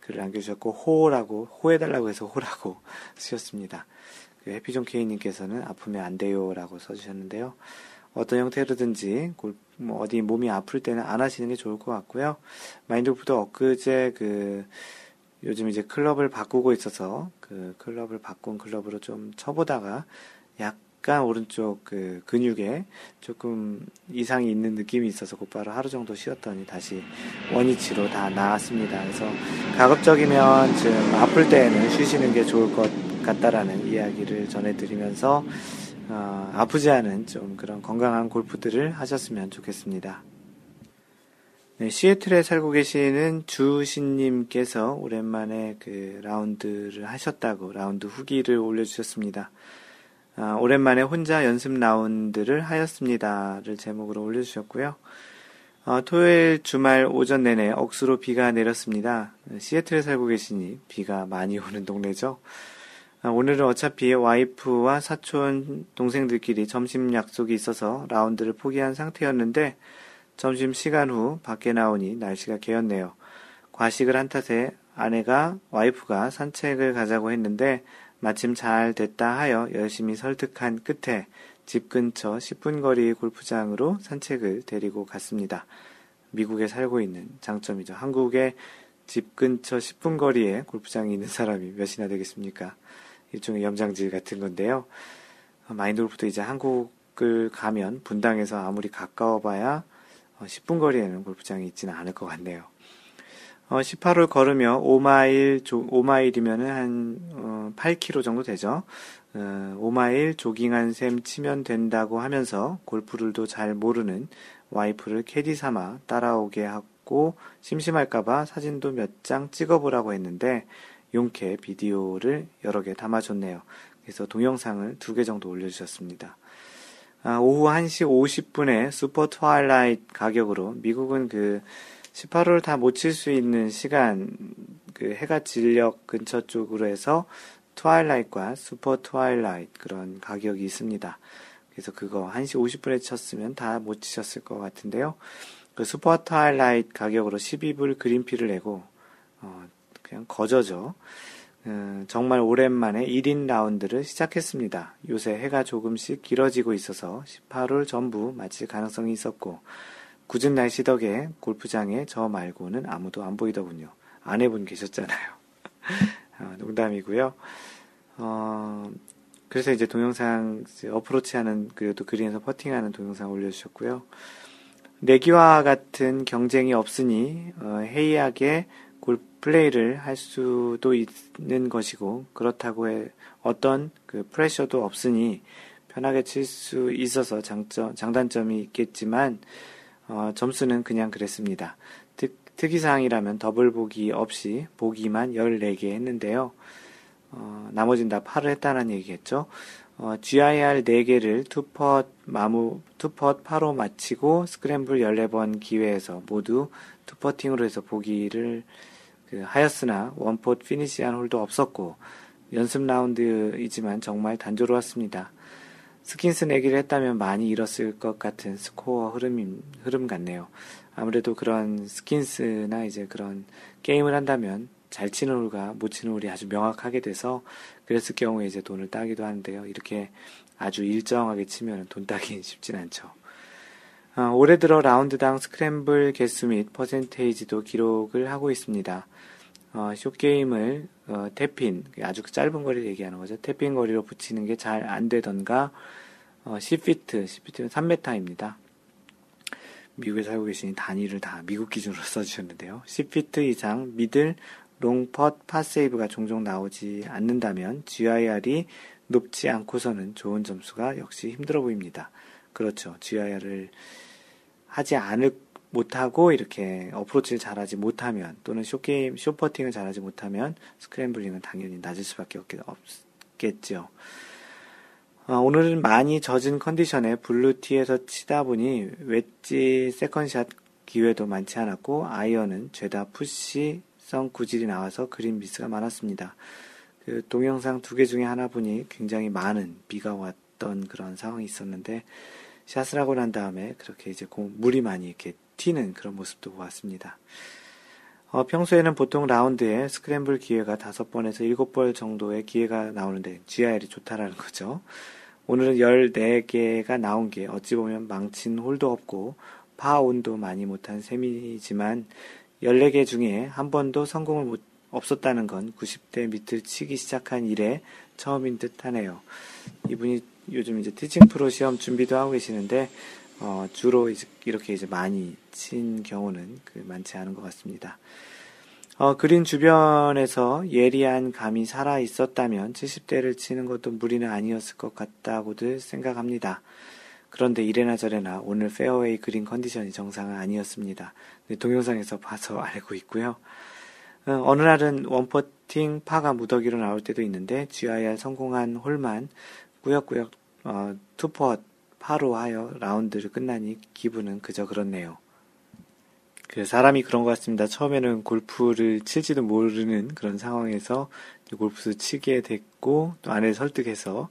글을 남겨주셨고, 호라고, 호해달라고 해서 호라고 쓰셨습니다. 그 해피존 케이님께서는 아프면 안 돼요 라고 써주셨는데요. 어떤 형태로든지 뭐 어디 몸이 아플 때는 안 하시는 게 좋을 것 같고요. 마인드골프도 엊그제 그 요즘 이제 클럽을 바꾸고 있어서 그 클럽을 바꾼 클럽으로 좀 쳐보다가 약간 오른쪽 그 근육에 조금 이상이 있는 느낌이 있어서 곧바로 하루 정도 쉬었더니 다시 원위치로 다 나았습니다. 그래서 가급적이면 좀 아플 때에는 쉬시는 게 좋을 것 같다라는 이야기를 전해드리면서 어, 아프지 않은 좀 그런 건강한 골프들을 하셨으면 좋겠습니다. 네, 시애틀에 살고 계시는 주신님께서 오랜만에 그 라운드를 하셨다고 라운드 후기를 올려주셨습니다. 아, 오랜만에 혼자 연습 라운드를 하였습니다를 제목으로 올려주셨고요. 어, 토요일 주말 오전 내내 억수로 비가 내렸습니다. 시애틀에 살고 계시니 비가 많이 오는 동네죠. 아, 오늘은 어차피 와이프와 사촌 동생들끼리 점심 약속이 있어서 라운드를 포기한 상태였는데 점심 시간 후 밖에 나오니 날씨가 개었네요. 과식을 한 탓에 아내가 와이프가 산책을 가자고 했는데 마침 잘 됐다 하여 열심히 설득한 끝에 집 근처 10분 거리 골프장으로 산책을 데리고 갔습니다. 미국에 살고 있는 장점이죠. 한국에 집 근처 10분 거리에 골프장이 있는 사람이 몇이나 되겠습니까? 일종의 염장질 같은 건데요. 마인드 골프도 이제 한국을 가면 분당에서 아무리 가까워 봐야 10분 어, 거리에는 골프장이 있지는 않을 것 같네요. 어, 18홀 걸으며 5마일, 조, 5마일이면은 한, 어, 8km 정도 되죠. 어, 5마일 조깅한 셈 치면 된다고 하면서 골프를도 잘 모르는 와이프를 캐디 삼아 따라오게 하고 심심할까봐 사진도 몇 장 찍어보라고 했는데 용케 비디오를 여러 개 담아줬네요. 그래서 동영상을 두 개 정도 올려주셨습니다. 아, 오후 1시 50분에 super twilight 가격으로 미국은 그 18홀을 다 못 칠 수 있는 시간 그 해가 진력 근처 쪽으로 해서 트와일라이트과 super twilight 그런 가격이 있습니다. 그래서 그거 1시 50분에 쳤으면 다 못 치셨을 것 같은데요. 그 슈퍼 트와일라이트 가격으로 12불 그린피를 내고 어, 그냥 거저죠. 음, 정말 오랜만에 1인 라운드를 시작했습니다. 요새 해가 조금씩 길어지고 있어서 18홀 전부 마칠 가능성이 있었고, 굳은 날씨 덕에 골프장에 저 말고는 아무도 안 보이더군요. 아내분 계셨잖아요. 어, 농담이고요. 어, 그래서 이제 동영상 어프로치 하는 그래도 그린에서 퍼팅하는 동영상 올려주셨고요. 내기와 같은 경쟁이 없으니 어, 해이하게 골프 플레이를 할 수도 있는 것이고 그렇다고 해 어떤 그 pressure도 없으니 편하게 칠 수 있어서 장점 장단점이 있겠지만 어, 점수는 그냥 그랬습니다. 특, 특이사항이라면 더블 보기 없이 보기만 14개 했는데요. 어, 나머진 다 파를 했다는 얘기겠죠. 어, GIR 4개를 투펫 마무, 투펫 8호 마치고 스크램블 14번 기회에서 모두 two putting으로 해서 보기를 그 하였으나 one putt 피니시한 홀도 없었고 연습 라운드이지만 정말 단조로웠습니다. skins 내기를 했다면 많이 잃었을 것 같은 스코어 흐름, 흐름 같네요. 아무래도 그런 skins나 이제 그런 게임을 한다면 잘 치는 홀과 못 치는 홀이 아주 명확하게 돼서 그랬을 경우에 이제 돈을 따기도 하는데요. 이렇게 아주 일정하게 치면 돈 따기 쉽진 않죠. 어, 올해 들어 라운드당 스크램블 개수 및 percentage도 기록을 하고 있습니다. 어, short game을 어, tap-in 아주 짧은 거리를 얘기하는 거죠. tap-in 거리로 붙이는 게 잘 안 되던가 어, 10피트, 10피트는 3m입니다. 미국에 살고 계시니 단위를 다 미국 기준으로 써주셨는데요. 10피트 이상 middle long putt par save가 종종 나오지 않는다면 GIR이 높지 않고서는 좋은 점수가 역시 힘들어 보입니다. 그렇죠. GIR을 하지 않을 못하고 이렇게 어프로치를 잘하지 못하면 또는 short game short putting을 잘하지 못하면 scrambling은 당연히 낮을 수밖에 없겠죠. 어, 오늘은 많이 젖은 컨디션에 blue tee에서 치다 보니 웨지 second shot 기회도 많지 않았고 아이언은 죄다 푸시성 구질이 나와서 그린 미스가 많았습니다. 그 동영상 두 개 중에 하나 보니 굉장히 많은 비가 왔던 그런 상황이 있었는데 샷을 하고 난 다음에 그렇게 이제 공, 물이 많이 이렇게 튀는 그런 모습도 보았습니다. 어, 평소에는 보통 라운드에 스크램블 기회가 다섯 번에서 일곱 번 정도의 기회가 나오는데 GIR이 좋다라는 거죠. 오늘은 14개가 나온 게 어찌 보면 망친 홀도 없고 파온도 많이 못한 셈이지만 14개 중에 한 번도 성공을 못, 없었다는 건 90대 밑을 치기 시작한 이래 처음인 듯 하네요. 이분이 요즘 이제 teaching 프로 시험 준비도 하고 계시는데 어, 주로 이제 이렇게 이제 많이 친 경우는 그 많지 않은 것 같습니다. 어, 그린 주변에서 예리한 감이 살아 있었다면 70대를 치는 것도 무리는 아니었을 것 같다고들 생각합니다. 그런데 이래나 저래나 오늘 페어웨이 그린 컨디션이 정상은 아니었습니다. 동영상에서 봐서 알고 있고요. 어, 어느 날은 원퍼팅 파가 무더기로 나올 때도 있는데 GIR 성공한 홀만 꾸역꾸역 어, 투퍼 파로 하여 라운드를 끝나니 기분은 그저 그렇네요. 그 사람이 그런 것 같습니다. 처음에는 골프를 칠지도 모르는 그런 상황에서 골프도 치게 됐고 또 아내를 설득해서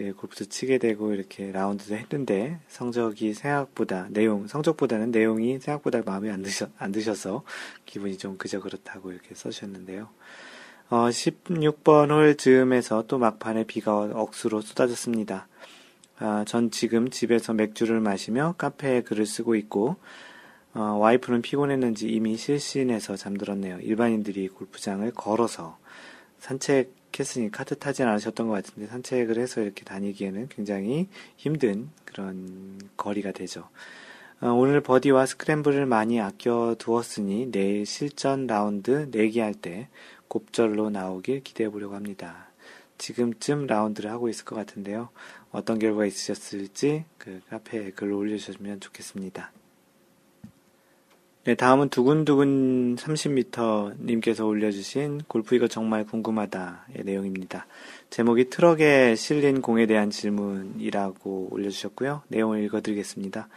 예, 골프도 치게 되고 이렇게 라운드도 했는데 성적이 생각보다 내용 성적보다는 내용이 생각보다 마음에 안 드셔 안 드셔서 기분이 좀 그저 그렇다고 이렇게 써주셨는데요. 어, 16번 홀 즈음에서 또 막판에 비가 억수로 쏟아졌습니다. 아, 전 지금 집에서 맥주를 마시며 카페에 글을 쓰고 있고 어, 와이프는 피곤했는지 이미 실신해서 잠들었네요. 일반인들이 골프장을 걸어서 산책했으니 카트 타진 않으셨던 것 같은데 산책을 해서 이렇게 다니기에는 굉장히 힘든 그런 거리가 되죠. 어, 오늘 버디와 스크램블을 많이 아껴 두었으니 내일 실전 라운드 내기할 때 곱절로 나오길 기대해 보려고 합니다. 지금쯤 라운드를 하고 있을 것 같은데요. 어떤 결과가 있으셨을지 그 카페에 글을 올려주시면 좋겠습니다. 네, 다음은 두근두근 30m 님께서 올려주신 골프 이거 정말 궁금하다의 내용입니다. 제목이 트럭에 실린 공에 대한 질문이라고 올려주셨고요. 내용을 읽어드리겠습니다.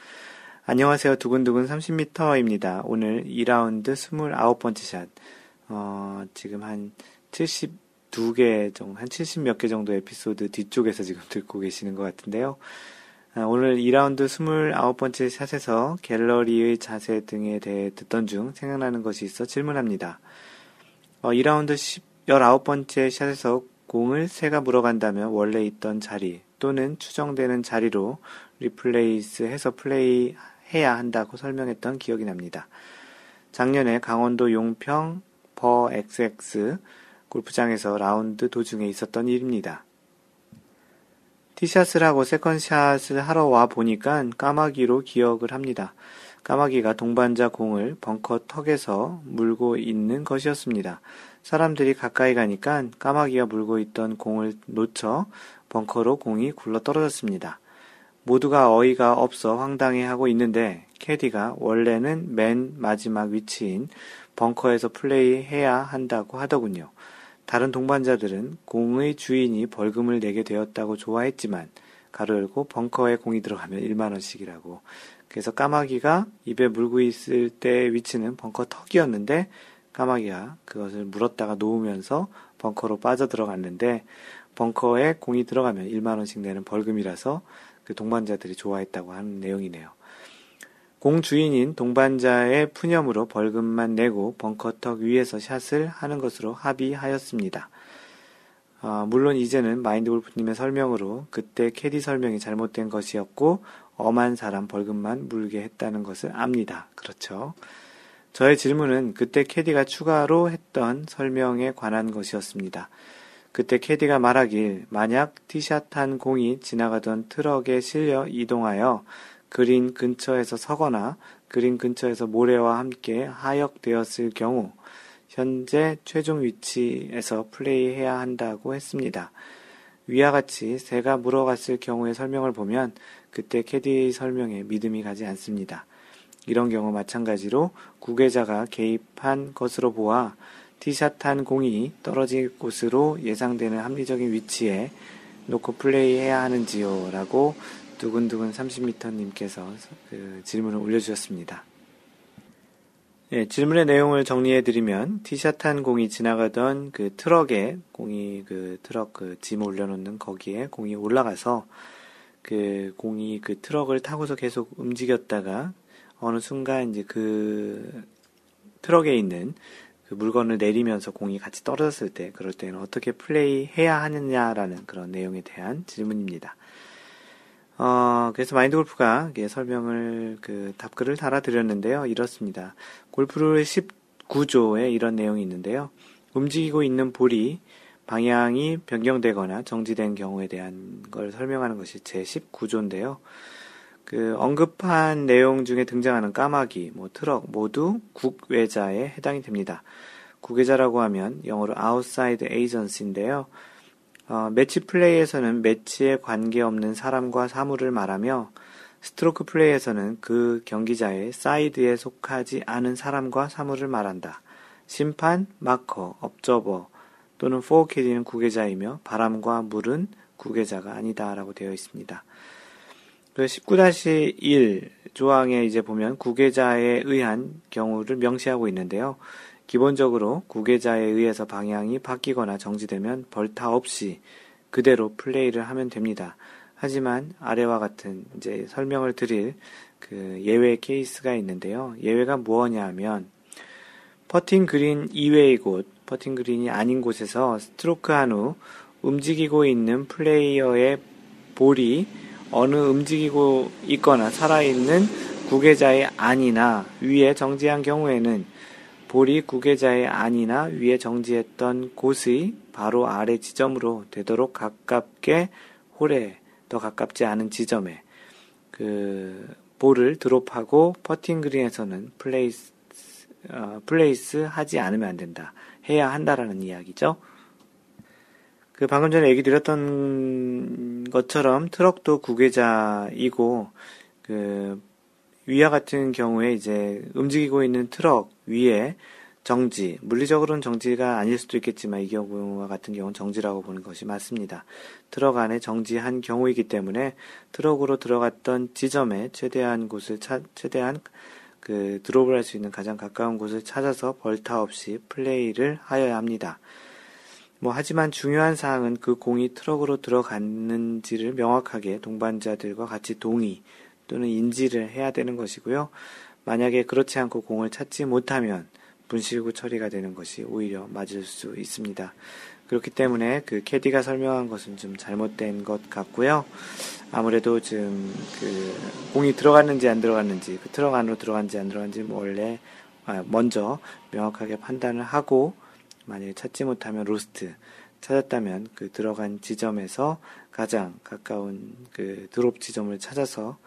안녕하세요. 두근두근 30m입니다. 오늘 2라운드 29번째 샷. 어, 지금 한 72개 정도, 한70몇 개 정도 에피소드 뒤쪽에서 지금 듣고 계시는 것 같은데요. 아, 오늘 2라운드 29번째 샷에서 갤러리의 자세 등에 대해 듣던 중 생각나는 것이 있어 질문합니다. 어, 2라운드 10, 19번째 샷에서 공을 새가 물어간다면 원래 있던 자리 또는 추정되는 자리로 리플레이스 해서 플레이 해야 한다고 설명했던 기억이 납니다. 작년에 강원도 용평 버 XX 골프장에서 라운드 도중에 있었던 일입니다. 티샷을 하고 세컨샷을 하러 와 보니까 까마귀로 기억을 합니다. 까마귀가 동반자 공을 벙커 턱에서 물고 있는 것이었습니다. 사람들이 가까이 가니까 까마귀가 물고 있던 공을 놓쳐 벙커로 공이 굴러 떨어졌습니다. 모두가 어이가 없어 황당해하고 있는데 캐디가 원래는 맨 마지막 위치인 벙커에서 플레이해야 한다고 하더군요. 다른 동반자들은 공의 주인이 벌금을 내게 되었다고 좋아했지만 가로 열고 벙커에 공이 들어가면 1만 원씩이라고 그래서 까마귀가 입에 물고 있을 때 위치는 벙커 턱이었는데 까마귀가 그것을 물었다가 놓으면서 벙커로 빠져 들어갔는데 벙커에 공이 들어가면 1만 원씩 내는 벌금이라서 그 동반자들이 좋아했다고 하는 내용이네요. 공 주인인 동반자의 푸념으로 벌금만 내고 벙커턱 위에서 샷을 하는 것으로 합의하였습니다. 어, 물론 이제는 마인드 골프님의 설명으로 그때 캐디 설명이 잘못된 것이었고 엄한 사람 벌금만 물게 했다는 것을 압니다. 그렇죠. 저의 질문은 그때 캐디가 추가로 했던 설명에 관한 것이었습니다. 그때 캐디가 말하길 만약 티샷한 공이 지나가던 트럭에 실려 이동하여 그린 근처에서 서거나 그린 근처에서 모래와 함께 하역되었을 경우 현재 최종 위치에서 플레이해야 한다고 했습니다. 위와 같이 새가 물어갔을 경우의 설명을 보면 그때 캐디의 설명에 믿음이 가지 않습니다. 이런 경우 마찬가지로 구계자가 개입한 것으로 보아 티샷한 공이 떨어질 곳으로 예상되는 합리적인 위치에 놓고 플레이해야 하는지요? 라고 두근두근 30m님께서 그 질문을 올려주셨습니다. 예, 질문의 내용을 정리해 드리면 티샷 한 공이 지나가던 그 트럭에 공이 그 트럭 그 짐 올려놓는 거기에 공이 올라가서 그 공이 그 트럭을 타고서 계속 움직였다가 어느 순간 이제 그 트럭에 있는 그 물건을 내리면서 공이 같이 떨어졌을 때 그럴 때는 어떻게 플레이해야 하느냐라는 그런 내용에 대한 질문입니다. 어, 그래서 마인드 골프가 설명을 그 답글을 달아드렸는데요. 이렇습니다. 골프를 19조에 이런 내용이 있는데요. 움직이고 있는 볼이 방향이 변경되거나 정지된 경우에 대한 걸 설명하는 것이 제 19조인데요. 그 언급한 내용 중에 등장하는 까마귀, 뭐 트럭 모두 국외자에 해당이 됩니다. 국외자라고 하면 영어로 outside agency인데요. 어, 매치 플레이에서는 매치에 관계없는 사람과 사물을 말하며 스트로크 플레이에서는 그 경기자의 사이드에 속하지 않은 사람과 사물을 말한다. 심판, 마커, 업저버 또는 포캐디는 구계자이며 바람과 물은 구계자가 아니다라고 되어 있습니다. 그19-1 조항에 이제 보면 구계자에 의한 경우를 명시하고 있는데요. 기본적으로 구계자에 의해서 방향이 바뀌거나 정지되면 벌타 없이 그대로 플레이를 하면 됩니다. 하지만 아래와 같은 이제 설명을 드릴 그 예외 케이스가 있는데요. 예외가 무엇냐 하면 퍼팅 그린 이외의 곳, 퍼팅 그린이 아닌 곳에서 스트로크 한 후 움직이고 있는 플레이어의 볼이 어느 움직이고 있거나 살아있는 국외자의 안이나 위에 정지한 경우에는 볼이 국외자의 안이나 위에 정지했던 곳의 바로 아래 지점으로 되도록 가깝게 홀에 더 가깝지 않은 지점에 그 볼을 드롭하고 퍼팅 그린에서는 플레이스 어, 플레이스 하지 않으면 안 된다. 해야 한다라는 이야기죠. 그 방금 전에 얘기 드렸던 것처럼 트럭도 국외자이고 그 위와 같은 경우에 이제 움직이고 있는 트럭 위에 정지, 물리적으로는 정지가 아닐 수도 있겠지만 이 경우와 같은 경우는 정지라고 보는 것이 맞습니다. 트럭 안에 정지한 경우이기 때문에 트럭으로 들어갔던 지점에 최대한 곳을 차, 최대한 그 드롭을 할 수 있는 가장 가까운 곳을 찾아서 벌타 없이 플레이를 하여야 합니다. 뭐 하지만 중요한 사항은 그 공이 트럭으로 들어갔는지를 명확하게 동반자들과 같이 동의 또는 인지를 해야 되는 것이고요. 만약에 그렇지 않고 공을 찾지 못하면 분실구 처리가 되는 것이 오히려 맞을 수 있습니다. 그렇기 때문에 그 캐디가 설명한 것은 좀 잘못된 것 같고요. 아무래도 지금 그 공이 들어갔는지 안 들어갔는지 그 트럭 안으로 들어갔는지 안 들어갔는지 뭐 원래 아, 먼저 명확하게 판단을 하고 만약에 찾지 못하면 lost, 찾았다면 그 들어간 지점에서 가장 가까운 그 드롭 지점을 찾아서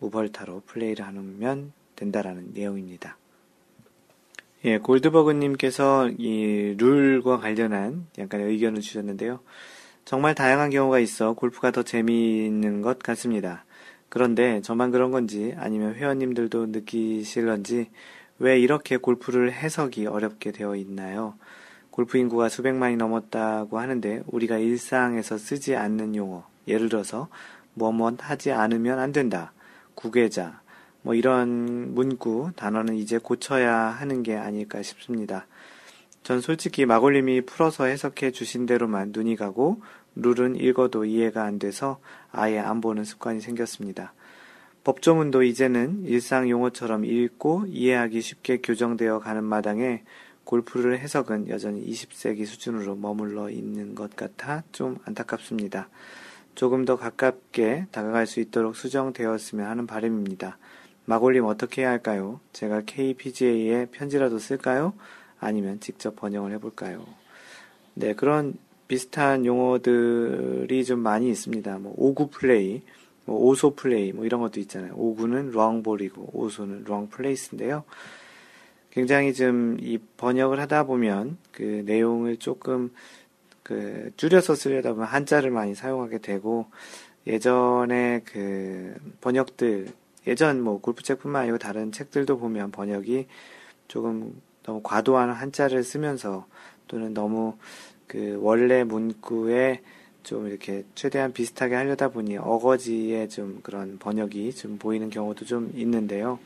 무벌타로 플레이를 하면 된다라는 내용입니다. 예, 골드버그님께서 이 룰과 관련한 약간의 의견을 주셨는데요. 정말 다양한 경우가 있어 골프가 더 재미있는 것 같습니다. 그런데 저만 그런 건지 아니면 회원님들도 느끼실런지 왜 이렇게 골프를 해석이 어렵게 되어 있나요? 골프 인구가 수백만이 넘었다고 하는데 우리가 일상에서 쓰지 않는 용어, 예를 들어서 뭐뭐 하지 않으면 안 된다, 구계자, 뭐 이런 문구, 단어는 이제 고쳐야 하는 게 아닐까 싶습니다. 전 솔직히 마골님이 풀어서 해석해 주신 대로만 눈이 가고 룰은 읽어도 이해가 안 돼서 아예 안 보는 습관이 생겼습니다. 법조문도 이제는 일상 용어처럼 읽고 이해하기 쉽게 교정되어 가는 마당에 골프를 해석은 여전히 20세기 수준으로 머물러 있는 것 같아 좀 안타깝습니다. 조금 더 가깝게 다가갈 수 있도록 수정되었으면 하는 바람입니다. 마골님 어떻게 해야 할까요? 제가 KPGA에 편지라도 쓸까요? 아니면 직접 번역을 해볼까요? 네, 그런 비슷한 용어들이 좀 많이 있습니다. 뭐, 오구 플레이, 뭐, 오소 플레이, 뭐, 이런 것도 있잖아요. 오구는 wrong ball이고, 오소는 wrong place인데요. 굉장히 좀 이 번역을 하다 보면 그 내용을 조금 그 줄여서 쓰려다 보면 한자를 많이 사용하게 되고 예전에 그 번역들 예전 뭐 골프책뿐만 아니고 다른 책들도 보면 번역이 조금 너무 과도한 한자를 쓰면서 또는 너무 그 원래 문구에 좀 이렇게 최대한 비슷하게 하려다 보니 어거지의 좀 그런 번역이 좀 보이는 경우도 좀 있는데요.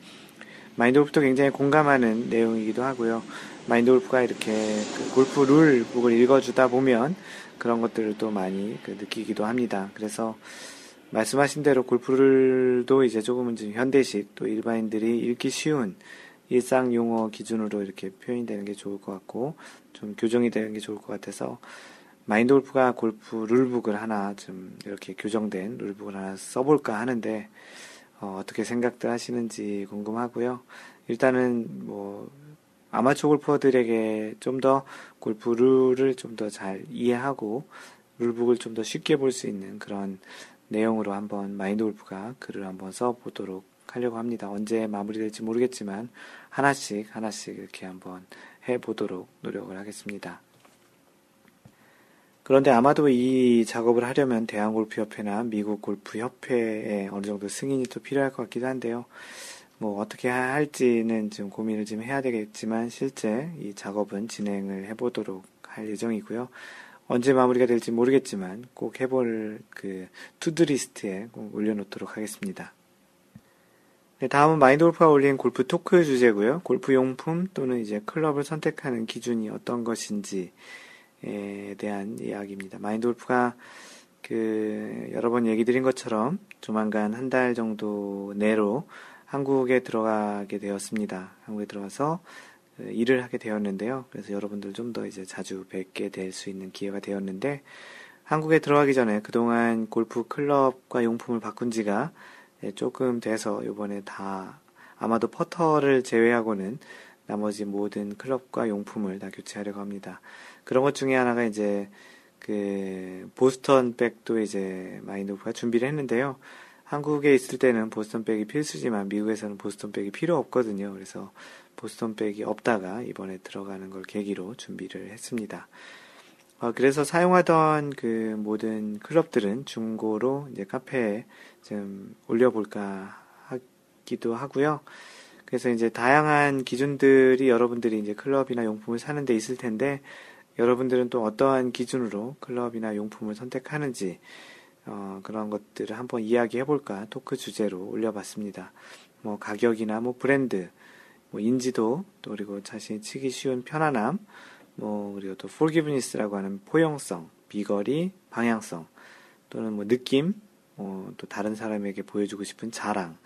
마인드 골프도 굉장히 공감하는 내용이기도 하고요. 마인드 골프가 이렇게 그 골프 룰북을 읽어주다 보면 그런 것들을 또 많이 그 느끼기도 합니다. 그래서 말씀하신 대로 골프를도 이제 조금은 좀 현대식 또 일반인들이 읽기 쉬운 일상 용어 기준으로 이렇게 표현이 되는 게 좋을 것 같고 좀 교정이 되는 게 좋을 것 같아서 마인드 골프가 골프 룰북을 하나 좀 이렇게 교정된 룰북을 하나 써볼까 하는데 어, 떻게 생각들 하시는지 궁금하고요. 일단은 뭐 아마추어 골퍼들에게 좀 더 골프 룰을 좀 더 잘 이해하고 룰북을 좀 더 쉽게 볼 수 있는 그런 내용으로 한번 마인드 골프가 글을 한번 써보도록 하려고 합니다. 언제 마무리될지 모르겠지만 하나씩 하나씩 이렇게 한번 해보도록 노력을 하겠습니다. 그런데 아마도 이 작업을 하려면 대한골프협회나 미국 골프협회에 어느 정도 승인이 또 필요할 것 같기도 한데요. 뭐 어떻게 할지는 좀 고민을 좀 해야 되겠지만 실제 이 작업은 진행을 해보도록 할 예정이고요. 언제 마무리가 될지 모르겠지만 꼭 해볼 그 to do list에 꼭 올려놓도록 하겠습니다. 네, 다음은 마인드 골프가 올린 골프 토크 주제고요. 골프 용품 또는 이제 클럽을 선택하는 기준이 어떤 것인지에 대한 이야기입니다. 마인드 골프가 그 여러 번 얘기 드린 것처럼 조만간 한 달 정도 내로 한국에 들어가게 되었습니다. 한국에 들어가서 그 일을 하게 되었는데요. 그래서 여러분들 좀 더 이제 자주 뵙게 될 수 있는 기회가 되었는데 한국에 들어가기 전에 그동안 골프 클럽과 용품을 바꾼 지가 예, 조금 돼서 이번에 다 아마도 퍼터를 제외하고는 나머지 모든 클럽과 용품을 다 교체하려고 합니다. 그런 것 중에 하나가 이제 그 보스턴 백도 이제 마인드오프가 준비를 했는데요. 한국에 있을 때는 보스턴 백이 필수지만 미국에서는 보스턴 백이 필요 없거든요. 그래서 보스턴 백이 없다가 이번에 들어가는 걸 계기로 준비를 했습니다. 어, 그래서 사용하던 그 모든 클럽들은 중고로 이제 카페에 좀 올려볼까 하기도 하고요. 그래서 이제 다양한 기준들이 여러분들이 이제 클럽이나 용품을 사는 데 있을 텐데 여러분들은 또 어떠한 기준으로 클럽이나 용품을 선택하는지 어, 그런 것들을 한번 이야기해 볼까 토크 주제로 올려봤습니다. 뭐 가격이나 뭐 브랜드, 뭐 인지도, 또 그리고 자신이 치기 쉬운 편안함, 뭐 그리고 또 forgiveness라고 하는 포용성, 비거리, 방향성 또는 뭐 느낌, 뭐또 다른 사람에게 보여주고 싶은 자랑,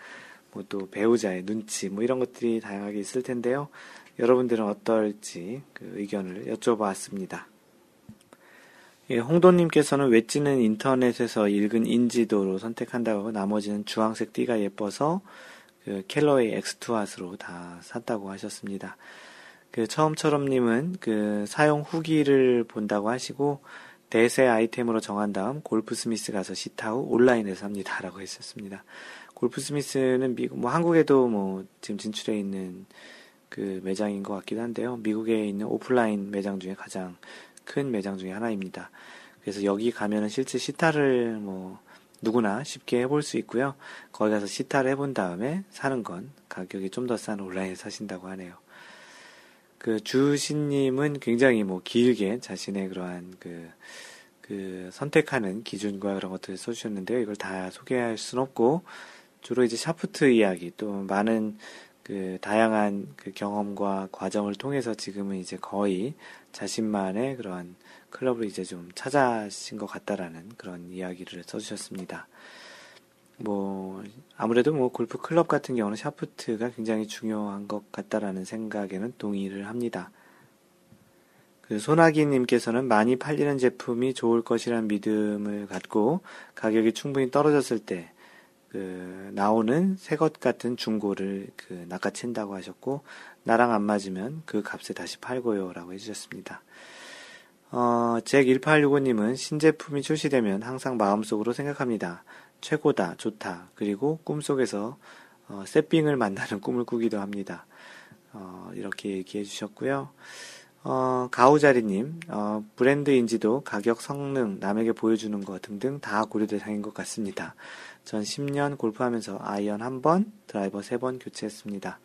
뭐 또 배우자의 눈치, 뭐 이런 것들이 다양하게 있을 텐데요. 여러분들은 어떨지 그 의견을 여쭤봤습니다. 예, 홍도님께서는 웨지는 인터넷에서 읽은 인지도로 선택한다고 하고 나머지는 주황색 띠가 예뻐서 그 켈러의 엑스투핫으로 다 샀다고 하셨습니다. 그 처음처럼님은 그 사용 후기를 본다고 하시고 대세 아이템으로 정한 다음 골프 스미스 가서 시타 후 온라인에서 합니다라고 했었습니다. 골프 스미스는 미국 뭐 한국에도 뭐 지금 진출해 있는 그 매장인 것 같기도 한데요. 미국에 있는 오프라인 매장 중에 가장 큰 매장 중에 하나입니다. 그래서 여기 가면은 실제 시타를 뭐 누구나 쉽게 해볼 수 있고요. 거기 가서 시타를 해본 다음에 사는 건 가격이 좀 더 싼 온라인에 사신다고 하네요. 그 주신님은 굉장히 뭐 길게 자신의 그러한 그, 그 선택하는 기준과 그런 것들을 써주셨는데요. 이걸 다 소개할 순 없고, 주로 이제 샤프트 이야기, 또 많은 그 다양한 그 경험과 과정을 통해서 지금은 이제 거의 자신만의 그러한 클럽을 이제 좀 찾아신 것 같다라는 그런 이야기를 써주셨습니다. 뭐 아무래도 뭐 골프 클럽 같은 경우는 샤프트가 굉장히 중요한 것 같다라는 생각에는 동의를 합니다. 그 소나기님께서는 많이 팔리는 제품이 좋을 것이라는 믿음을 갖고 가격이 충분히 떨어졌을 때 그 나오는 새 것 같은 중고를 그 낚아챈다고 하셨고 나랑 안 맞으면 그 값에 다시 팔고요라고 해주셨습니다. 어, 잭1865님은 신제품이 출시되면 항상 마음속으로 생각합니다. 최고다, 좋다. 그리고 꿈속에서 어, 새 핑을 만나는 꿈을 꾸기도 합니다. 어, 이렇게 얘기해 주셨고요. 어, 가오자리님, 어, 브랜드 인지도, 가격, 성능, 남에게 보여주는 것 등등 다 고려 대상인 것 같습니다. 전 10년 골프하면서 아이언 한 번, 드라이버 세번 교체했습니다.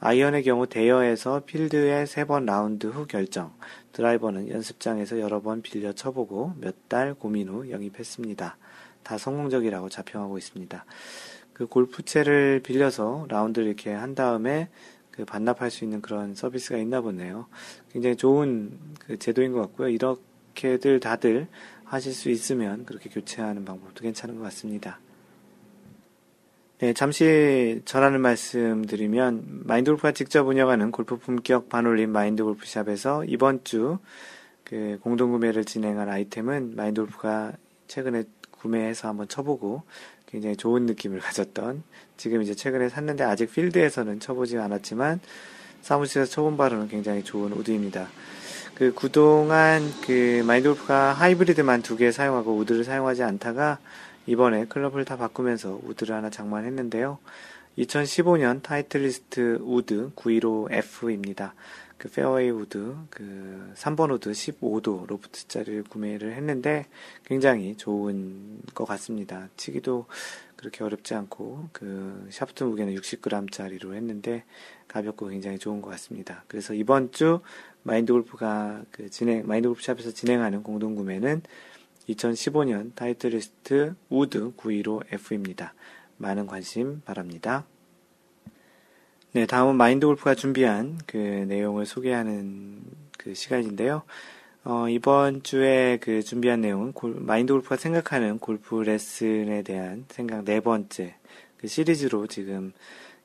아이언의 경우 대여에서 필드에 세 번 라운드 후 결정, 드라이버는 연습장에서 여러 번 빌려 쳐보고 몇 달 고민 후 영입했습니다. 다 성공적이라고 자평하고 있습니다. 그 골프채를 빌려서 라운드를 이렇게 한 다음에 그 반납할 수 있는 그런 서비스가 있나 보네요. 굉장히 좋은 그 제도인 것 같고요. 이렇게들 다들 하실 수 있으면 그렇게 교체하는 방법도 괜찮은 것 같습니다. 네, 잠시 전하는 말씀 드리면 마인드골프가 직접 운영하는 골프 품격 반올림 마인드골프샵에서 이번 주 그 공동 구매를 진행한 아이템은 마인드골프가 최근에 구매해서 한번 쳐보고 굉장히 좋은 느낌을 가졌던 지금 이제 최근에 샀는데 아직 필드에서는 쳐보지 않았지만 사무실에서 쳐본 바로는 굉장히 좋은 우드입니다. 그 그동안 그 마인드골프가 하이브리드만 두 개 사용하고 우드를 사용하지 않다가 이번에 클럽을 다 바꾸면서 우드를 하나 장만했는데요. 2015년 타이틀리스트 우드 915F입니다. 그 페어웨이 우드 그 3번 우드 15도 로프트짜리를 구매를 했는데 굉장히 좋은 것 같습니다. 치기도 그렇게 어렵지 않고 그 샤프트 무게는 60g짜리로 했는데 가볍고 굉장히 좋은 것 같습니다. 그래서 이번 주 마인드 골프가 그 진행 마인드 골프 샵에서 진행하는 공동 구매는 2015년 타이틀리스트 우드 915F입니다. 많은 관심 바랍니다. 네, 다음은 마인드 골프가 준비한 그 내용을 소개하는 그 시간인데요. 어, 이번 주에 그 준비한 내용은 골, 마인드 골프가 생각하는 골프 레슨에 대한 생각 네 번째 그 시리즈로 지금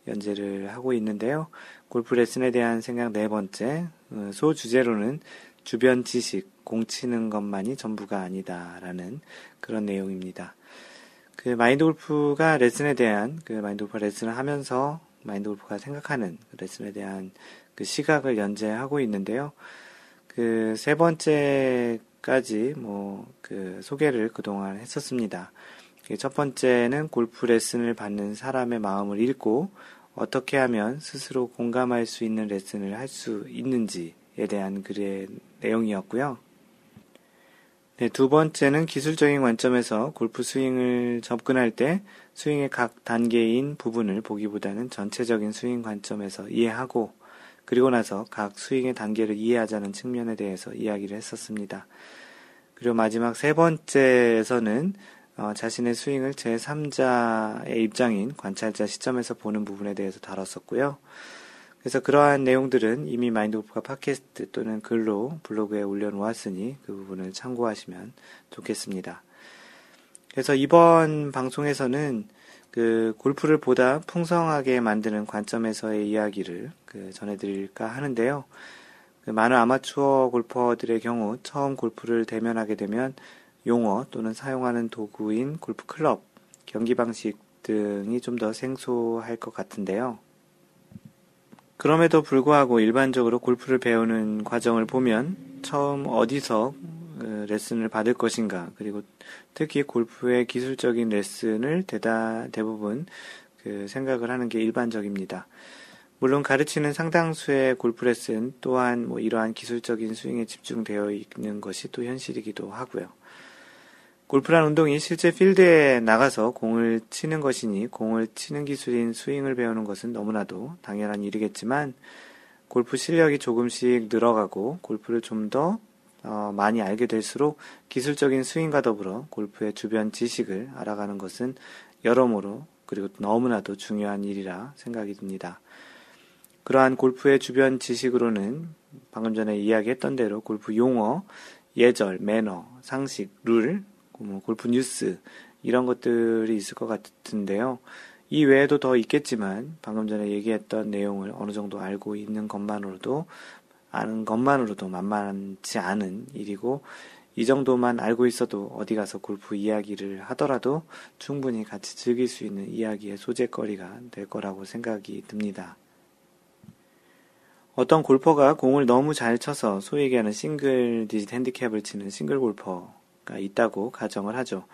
연재를 하고 있는데요. 골프 레슨에 대한 생각 네 번째 어, 소 주제로는 주변 지식, 공 치는 것만이 전부가 아니다라는 그런 내용입니다. 그 마인드 골프가 레슨에 대한 그 마인드 골프 레슨을 하면서 마인드 골프가 생각하는 레슨에 대한 그 시각을 연재하고 있는데요. 그 세 번째까지 뭐 그 소개를 그동안 했었습니다. 그첫 번째는 골프 레슨을 받는 사람의 마음을 읽고 어떻게 하면 스스로 공감할 수 있는 레슨을 할 수 있는지에 대한 글의 내용이었고요. 네, 두 번째는 기술적인 관점에서 골프 스윙을 접근할 때 스윙의 각 단계인 부분을 보기보다는 전체적인 스윙 관점에서 이해하고 그리고 나서 각 스윙의 단계를 이해하자는 측면에 대해서 이야기를 했었습니다. 그리고 마지막 세 번째에서는 어, 자신의 스윙을 제3자의 입장인 관찰자 시점에서 보는 부분에 대해서 다뤘었고요. 그래서 그러한 내용들은 이미 마인드골프가 팟캐스트 또는 글로 블로그에 올려놓았으니 그 부분을 참고하시면 좋겠습니다. 그래서 이번 방송에서는 그 골프를 보다 풍성하게 만드는 관점에서의 이야기를 그 전해드릴까 하는데요. 그 많은 아마추어 골퍼들의 경우 처음 골프를 대면하게 되면 용어 또는 사용하는 도구인 골프 클럽, 경기 방식 등이 좀 더 생소할 것 같은데요. 그럼에도 불구하고 일반적으로 골프를 배우는 과정을 보면 처음 어디서 그 레슨을 받을 것인가 그리고 특히 골프의 기술적인 레슨을 대다 대부분 그 생각을 하는 게 일반적입니다. 물론 가르치는 상당수의 골프 레슨 또한 뭐 이러한 기술적인 스윙에 집중되어 있는 것이 또 현실이기도 하고요. 골프란 운동이 실제 필드에 나가서 공을 치는 것이니 공을 치는 기술인 스윙을 배우는 것은 너무나도 당연한 일이겠지만 골프 실력이 조금씩 늘어가고 골프를 좀더 어, 많이 알게 될수록 기술적인 스윙과 더불어 골프의 주변 지식을 알아가는 것은 여러모로 그리고 너무나도 중요한 일이라 생각이 듭니다. 그러한 골프의 주변 지식으로는 방금 전에 이야기했던 대로 골프 용어, 예절, 매너, 상식, 룰, 뭐 골프 뉴스 이런 것들이 있을 것 같은데요. 이 외에도 더 있겠지만 방금 전에 얘기했던 내용을 어느 정도 알고 있는 것만으로도 아는 것만으로도 만만치 않은 일이고 이 정도만 알고 있어도 어디 가서 골프 이야기를 하더라도 충분히 같이 즐길 수 있는 이야기의 소재거리가 될 거라고 생각이 듭니다. 어떤 골퍼가 공을 너무 잘 쳐서 소위 얘기하는 싱글 디짓 핸디캡을 치는 싱글 골퍼가 있다고 가정을 하죠.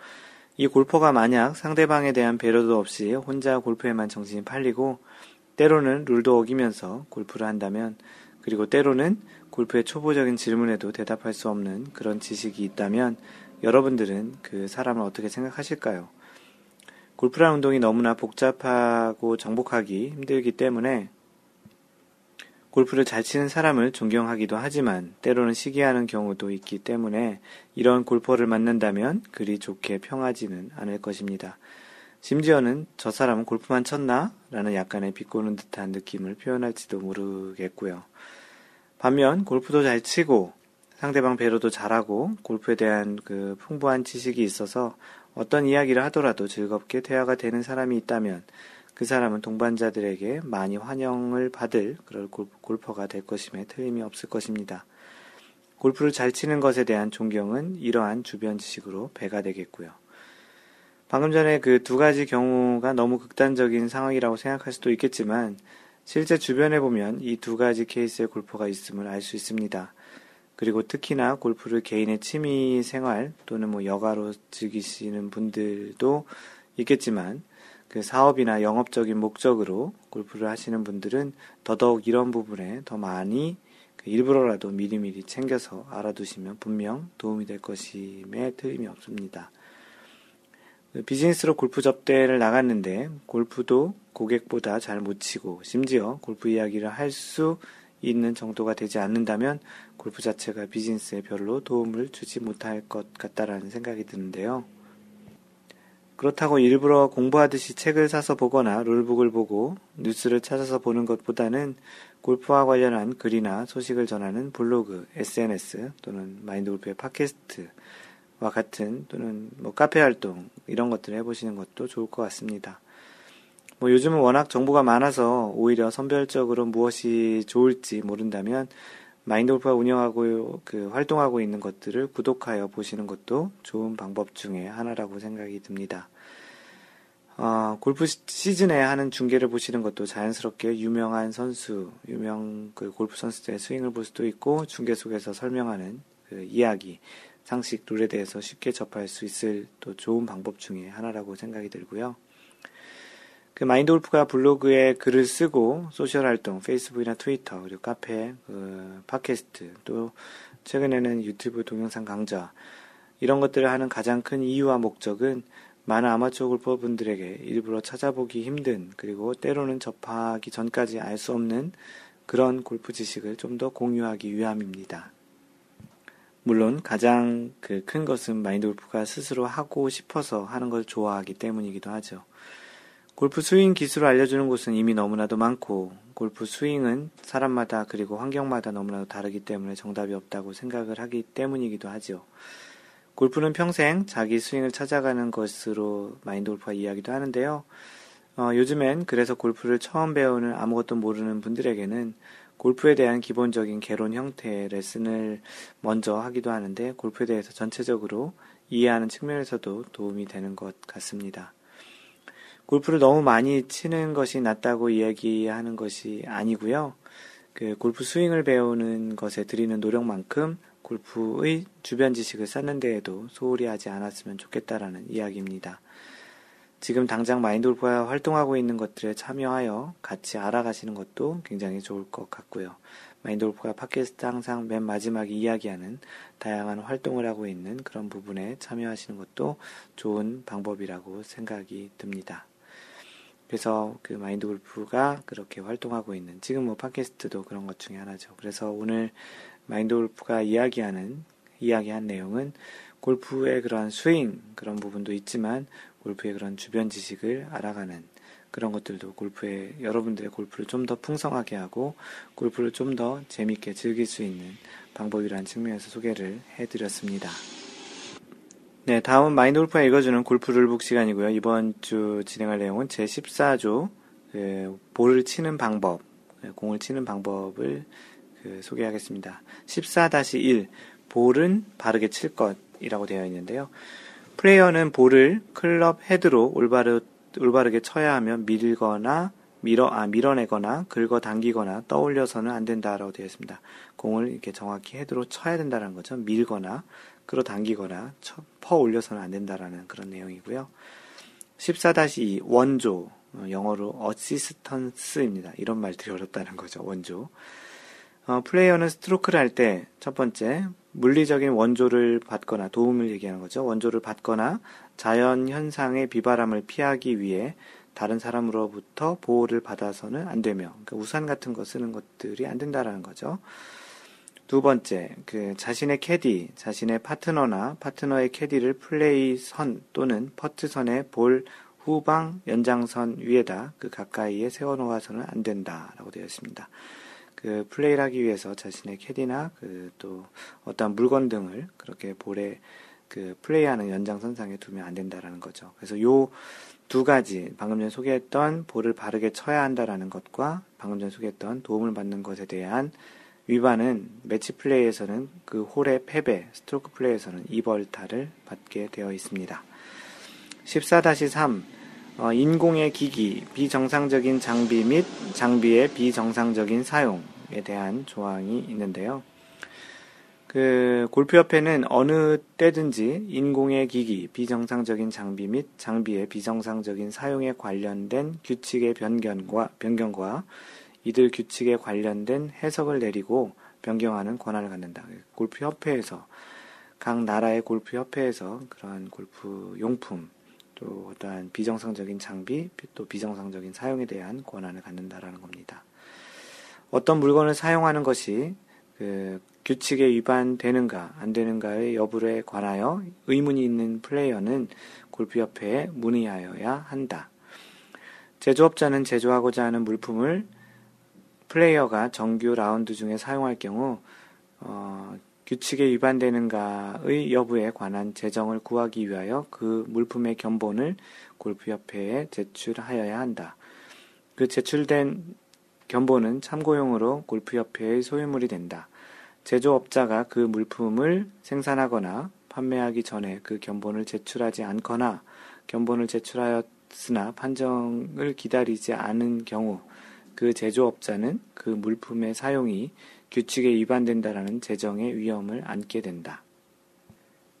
이 골퍼가 만약 상대방에 대한 배려도 없이 혼자 골프에만 정신이 팔리고 때로는 룰도 어기면서 골프를 한다면 그리고 때로는 골프의 초보적인 질문에도 대답할 수 없는 그런 지식이 있다면 여러분들은 그 사람을 어떻게 생각하실까요? 골프라는 운동이 너무나 복잡하고 정복하기 힘들기 때문에 골프를 잘 치는 사람을 존경하기도 하지만 때로는 시기하는 경우도 있기 때문에 이런 골퍼를 만난다면 그리 좋게 평하지는 않을 것입니다. 심지어는 저 사람은 골프만 쳤나? 라는 약간의 비꼬는 듯한 느낌을 표현할지도 모르겠고요. 반면 골프도 잘 치고 상대방 배려도 잘하고 골프에 대한 그 풍부한 지식이 있어서 어떤 이야기를 하더라도 즐겁게 대화가 되는 사람이 있다면 그 사람은 동반자들에게 많이 환영을 받을 그럴 골퍼가 될 것임에 틀림이 없을 것입니다. 골프를 잘 치는 것에 대한 존경은 이러한 주변 지식으로 배가 되겠고요. 방금 전에 그 두 가지 경우가 너무 극단적인 상황이라고 생각할 수도 있겠지만 실제 주변에 보면 이 두 가지 케이스의 골퍼가 있음을 알 수 있습니다. 그리고 특히나 골프를 개인의 취미 생활 또는 뭐 여가로 즐기시는 분들도 있겠지만 그 사업이나 영업적인 목적으로 골프를 하시는 분들은 더더욱 이런 부분에 더 많이 그 일부러라도 미리미리 챙겨서 알아두시면 분명 도움이 될 것임에 틀림이 없습니다. 그 비즈니스로 골프 접대를 나갔는데 골프도 고객보다 잘 못 치고 심지어 골프 이야기를 할 수 있는 정도가 되지 않는다면 골프 자체가 비즈니스에 별로 도움을 주지 못할 것 같다라는 생각이 드는데요. 그렇다고 일부러 공부하듯이 책을 사서 보거나 룰북을 보고 뉴스를 찾아서 보는 것보다는 골프와 관련한 글이나 소식을 전하는 블로그, SNS 또는 마인드 골프의 팟캐스트 와 같은 또는 뭐 카페 활동 이런 것들을 해보시는 것도 좋을 것 같습니다. 뭐 요즘은 워낙 정보가 많아서 오히려 선별적으로 무엇이 좋을지 모른다면 마인드골프가 운영하고 그 활동하고 있는 것들을 구독하여 보시는 것도 좋은 방법 중에 하나라고 생각이 듭니다. 어, 골프 시즌에 하는 중계를 보시는 것도 자연스럽게 유명한 선수, 유명 그 골프 선수들의 스윙을 볼 수도 있고 중계 속에서 설명하는 그 이야기, 상식 룰에 대해서 쉽게 접할 수 있을 또 좋은 방법 중에 하나라고 생각이 들고요. 그 마인드 골프가 블로그에 글을 쓰고 소셜 활동, 페이스북이나 트위터, 그리고 카페, 그 팟캐스트, 또 최근에는 유튜브 동영상 강좌, 이런 것들을 하는 가장 큰 이유와 목적은 많은 아마추어 골퍼분들에게 일부러 찾아보기 힘든, 그리고 때로는 접하기 전까지 알 수 없는 그런 골프 지식을 좀 더 공유하기 위함입니다. 물론 가장 그 큰 것은 마인드 골프가 스스로 하고 싶어서 하는 걸 좋아하기 때문이기도 하죠. 골프 스윙 기술을 알려주는 곳은 이미 너무나도 많고 골프 스윙은 사람마다 그리고 환경마다 너무나도 다르기 때문에 정답이 없다고 생각을 하기 때문이기도 하죠. 골프는 평생 자기 스윙을 찾아가는 것으로 마인드 골프가 이야기도 하는데요. 어, 요즘엔 그래서 골프를 처음 배우는 아무것도 모르는 분들에게는 골프에 대한 기본적인 개론 형태의 레슨을 먼저 하기도 하는데 골프에 대해서 전체적으로 이해하는 측면에서도 도움이 되는 것 같습니다. 골프를 너무 많이 치는 것이 낫다고 이야기하는 것이 아니고요. 그 골프 스윙을 배우는 것에 들이는 노력만큼 골프의 주변 지식을 쌓는 데에도 소홀히 하지 않았으면 좋겠다라는 이야기입니다. 지금 당장 마인드 골프가 활동하고 있는 것들에 참여하여 같이 알아가시는 것도 굉장히 좋을 것 같고요. 마인드 골프가 팟캐스트 항상 맨 마지막에 이야기하는 다양한 활동을 하고 있는 그런 부분에 참여하시는 것도 좋은 방법이라고 생각이 듭니다. 그래서 그 마인드 골프가 그렇게 활동하고 있는 지금 뭐 팟캐스트도 그런 것 중에 하나죠. 그래서 오늘 마인드 골프가 이야기하는 이야기한 내용은 골프의 그런 스윙 그런 부분도 있지만 골프의 그런 주변 지식을 알아가는 그런 것들도 골프에 여러분들의 골프를 좀 더 풍성하게 하고 골프를 좀 더 재밌게 즐길 수 있는 방법이라는 측면에서 소개를 해드렸습니다. 네, 다음은 마인드 골프가 읽어주는 골프 룰북 시간이고요. 이번 주 진행할 내용은 제 14조 그 볼을 치는 방법, 네, 공을 치는 방법을 그 소개하겠습니다. 14-1 볼은 바르게 칠 것이라고 되어 있는데요. 플레이어는 볼을 클럽 헤드로 올바르, 올바르게 쳐야 하며 밀거나 밀어, 아, 밀어내거나 긁어 당기거나 떠올려서는 안 된다라고 되어 있습니다. 공을 이렇게 정확히 헤드로 쳐야 된다는 거죠. 밀거나 끌어당기거나 쳐, 퍼 올려서는 안 된다라는 그런 내용이고요. 14-2 원조 어, 영어로 assistance입니다. 이런 말들이 어렵다는 거죠. 원조. 어, 플레이어는 스트로크를 할 때 첫 번째 물리적인 원조를 받거나 도움을 얘기하는 거죠. 원조를 받거나 자연 현상의 비바람을 피하기 위해 다른 사람으로부터 보호를 받아서는 안 되며 그러니까 우산 같은 거 쓰는 것들이 안 된다라는 거죠. 두 번째, 그 자신의 캐디, 자신의 파트너나 파트너의 캐디를 플레이 선 또는 퍼트 선의 볼 후방 연장선 위에다 그 가까이에 세워놓아서는 안 된다라고 되어 있습니다. 그 플레이를 하기 위해서 자신의 캐디나 그 또 어떠한 물건 등을 그렇게 볼에 그 플레이하는 연장선상에 두면 안 된다라는 거죠. 그래서 요 두 가지 방금 전에 소개했던 볼을 바르게 쳐야 한다라는 것과 방금 전에 소개했던 도움을 받는 것에 대한 위반은 매치 플레이에서는 그 홀의 패배, 스트로크 플레이에서는 2벌타를 받게 되어 있습니다. 14-3 어, 인공의 기기, 비정상적인 장비 및 장비의 비정상적인 사용에 대한 조항이 있는데요. 그 골프협회는 어느 때든지 인공의 기기, 비정상적인 장비 및 장비의 비정상적인 사용에 관련된 규칙의 변경과, 변경과 이들 규칙에 관련된 해석을 내리고 변경하는 권한을 갖는다. 골프 협회에서 각 나라의 골프 협회에서 그러한 골프 용품 또 어떠한 비정상적인 장비 또 비정상적인 사용에 대한 권한을 갖는다라는 겁니다. 어떤 물건을 사용하는 것이 그 규칙에 위반되는가 안 되는가의 여부에 관하여 의문이 있는 플레이어는 골프협회에 문의하여야 한다. 제조업자는 제조하고자 하는 물품을 플레이어가 정규 라운드 중에 사용할 경우 어, 규칙에 위반되는가의 여부에 관한 재정을 구하기 위하여 그 물품의 견본을 골프협회에 제출하여야 한다. 그 제출된 견본은 참고용으로 골프협회의 소유물이 된다. 제조업자가 그 물품을 생산하거나 판매하기 전에 그 견본을 제출하지 않거나 견본을 제출하였으나 판정을 기다리지 않은 경우 그 제조업자는 그 물품의 사용이 규칙에 위반된다라는 재정의 위험을 안게 된다.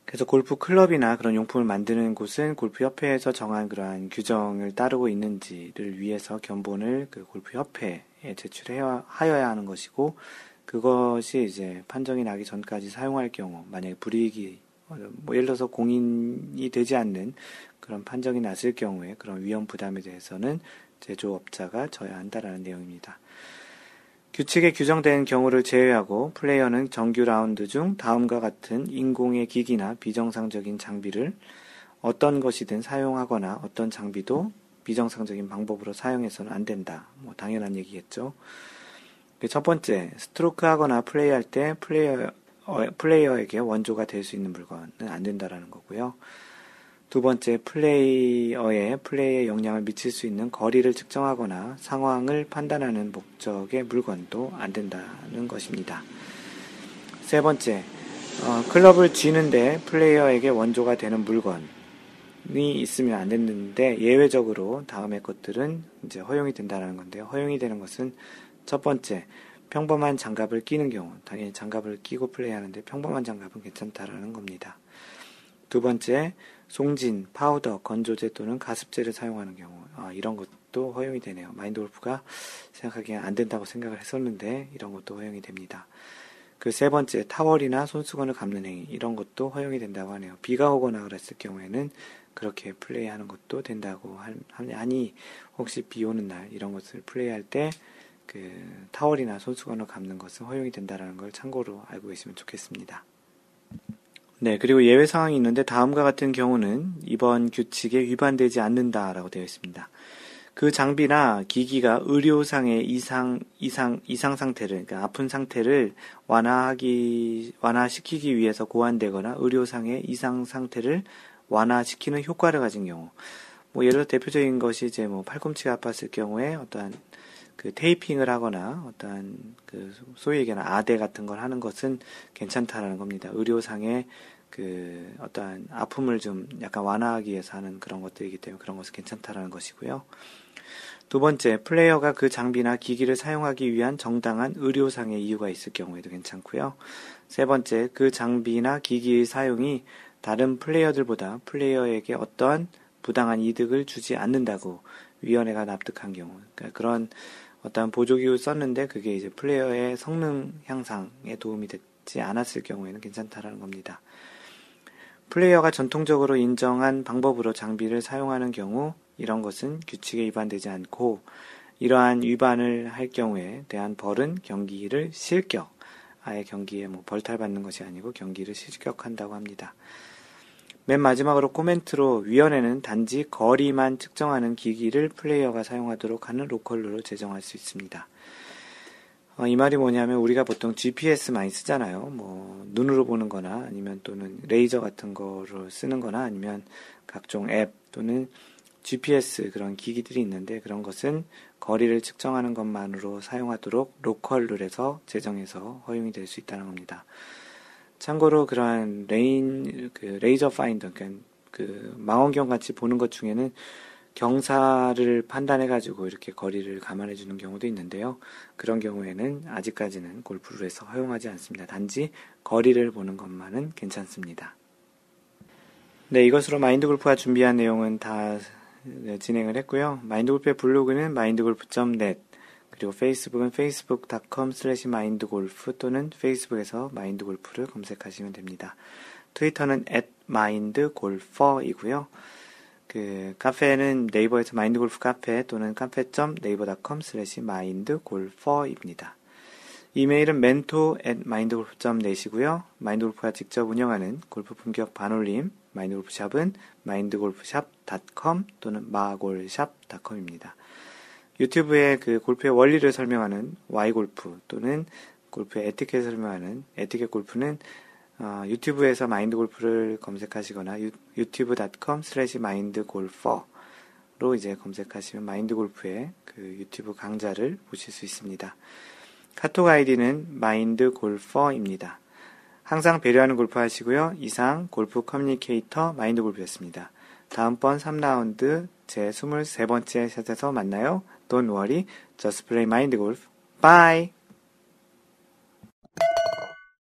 그래서 골프 클럽이나 그런 용품을 만드는 곳은 골프 협회에서 정한 그러한 규정을 따르고 있는지를 위해서 견본을 그 골프 협회에 제출해야 하여야 하는 것이고 그것이 이제 판정이 나기 전까지 사용할 경우 만약에 불이익이 뭐 예를 들어서 공인이 되지 않는 그런 판정이 났을 경우에 그런 위험 부담에 대해서는 제조업자가 져야 한다라는 내용입니다. 규칙에 규정된 경우를 제외하고 플레이어는 정규 라운드 중 다음과 같은 인공의 기기나 비정상적인 장비를 어떤 것이든 사용하거나 어떤 장비도 비정상적인 방법으로 사용해서는 안 된다. 뭐 당연한 얘기겠죠. 그첫 번째, 스트로크 하거나 플레이할 때 플레이어, 어, 플레이어에게 원조가 될 수 있는 물건은 안 된다라는 거고요. 두 번째, 플레이어의 플레이에 영향을 미칠 수 있는 거리를 측정하거나 상황을 판단하는 목적의 물건도 안 된다는 것입니다. 세 번째, 어, 클럽을 쥐는데 플레이어에게 원조가 되는 물건이 있으면 안 되는데 예외적으로 다음의 것들은 이제 허용이 된다는 건데요. 허용이 되는 것은 첫 번째, 평범한 장갑을 끼는 경우, 당연히 장갑을 끼고 플레이하는데 평범한 장갑은 괜찮다라는 겁니다. 두 번째, 송진, 파우더, 건조제 또는 가습제를 사용하는 경우 아, 이런 것도 허용이 되네요. 마인드 골프가 생각하기엔 안 된다고 생각을 했었는데 이런 것도 허용이 됩니다. 그 세 번째 타월이나 손수건을 감는 행위 이런 것도 허용이 된다고 하네요. 비가 오거나 그랬을 경우에는 그렇게 플레이하는 것도 된다고 하니 혹시 비 오는 날 이런 것을 플레이할 때 그 타월이나 손수건을 감는 것은 허용이 된다는 걸 참고로 알고 계시면 좋겠습니다. 네, 그리고 예외 상황이 있는데 다음과 같은 경우는 이번 규칙에 위반되지 않는다라고 되어 있습니다. 그 장비나 기기가 의료상의 이상, 이상, 이상 상태를, 그러니까 아픈 상태를 완화하기, 완화시키기 위해서 고안되거나 의료상의 이상 상태를 완화시키는 효과를 가진 경우. 뭐 예를 들어 대표적인 것이 이제 뭐 팔꿈치가 아팠을 경우에 어떠한 그 테이핑을 하거나 어떠한 그 소위 얘기하는 아대 같은 걸 하는 것은 괜찮다라는 겁니다. 의료상의 그 어떠한 아픔을 좀 약간 완화하기 위해서 하는 그런 것들이기 때문에 그런 것은 괜찮다라는 것이고요. 두 번째, 플레이어가 그 장비나 기기를 사용하기 위한 정당한 의료상의 이유가 있을 경우에도 괜찮고요. 세 번째, 그 장비나 기기의 사용이 다른 플레이어들보다 플레이어에게 어떠한 부당한 이득을 주지 않는다고 위원회가 납득한 경우, 그러니까 그런 어떠한 보조기를 썼는데 그게 이제 플레이어의 성능 향상에 도움이 되지 않았을 경우에는 괜찮다라는 겁니다. 플레이어가 전통적으로 인정한 방법으로 장비를 사용하는 경우 이런 것은 규칙에 위반되지 않고 이러한 위반을 할 경우에 대한 벌은 경기를 실격, 아예 경기에 뭐 벌탈 받는 것이 아니고 경기를 실격한다고 합니다. 맨 마지막으로 코멘트로 위원회는 단지 거리만 측정하는 기기를 플레이어가 사용하도록 하는 로컬루를 제정할 수 있습니다. 어, 이 말이 뭐냐면 우리가 보통 GPS 많이 쓰잖아요. 뭐 눈으로 보는 거나 아니면 또는 레이저 같은 거를 쓰는 거나 아니면 각종 앱 또는 GPS 그런 기기들이 있는데 그런 것은 거리를 측정하는 것만으로 사용하도록 로컬 룰에서 제정해서 허용이 될 수 있다는 겁니다. 참고로 그러한 레인 그 레이저 파인더 그러니까 그 망원경 같이 보는 것 중에는 경사를 판단해 가지고 이렇게 거리를 감안해 주는 경우도 있는데요. 그런 경우에는 아직까지는 골프룰에서 허용하지 않습니다. 단지 거리를 보는 것만은 괜찮습니다. 네, 이것으로 마인드 골프가 준비한 내용은 다 진행을 했고요. 마인드 골프의 블로그는 mindgolf.net 그리고 페이스북은 facebook.com slash mindgolf 또는 페이스북에서 마인드골프를 검색하시면 됩니다. 트위터는 at mindgolfer이고요. 그 카페는 네이버에서 마인드골프 카페 또는 카페.네이버.com slash mindgolfer입니다. 이메일은 mentor at mindgolf.net이고요. 마인드골프가 직접 운영하는 골프 품격 반올림 마인드골프샵은 mindgolfshop.com 또는 마골샵.com입니다. 유튜브에 그 골프의 원리를 설명하는 Why 골프 또는 골프의 에티켓을 설명하는 에티켓 골프는 어, 유튜브에서 마인드 골프를 검색하시거나 유, 유튜브.com slash mindgolfer로 이제 검색하시면 마인드 골프의 그 유튜브 강좌를 보실 수 있습니다. 카톡 아이디는 마인드 골퍼입니다. 항상 배려하는 골프 하시고요. 이상 골프 커뮤니케이터 마인드 골프였습니다. 다음번 3라운드 제 23번째 샷에서 만나요. Don't worry, just play mind golf. Bye!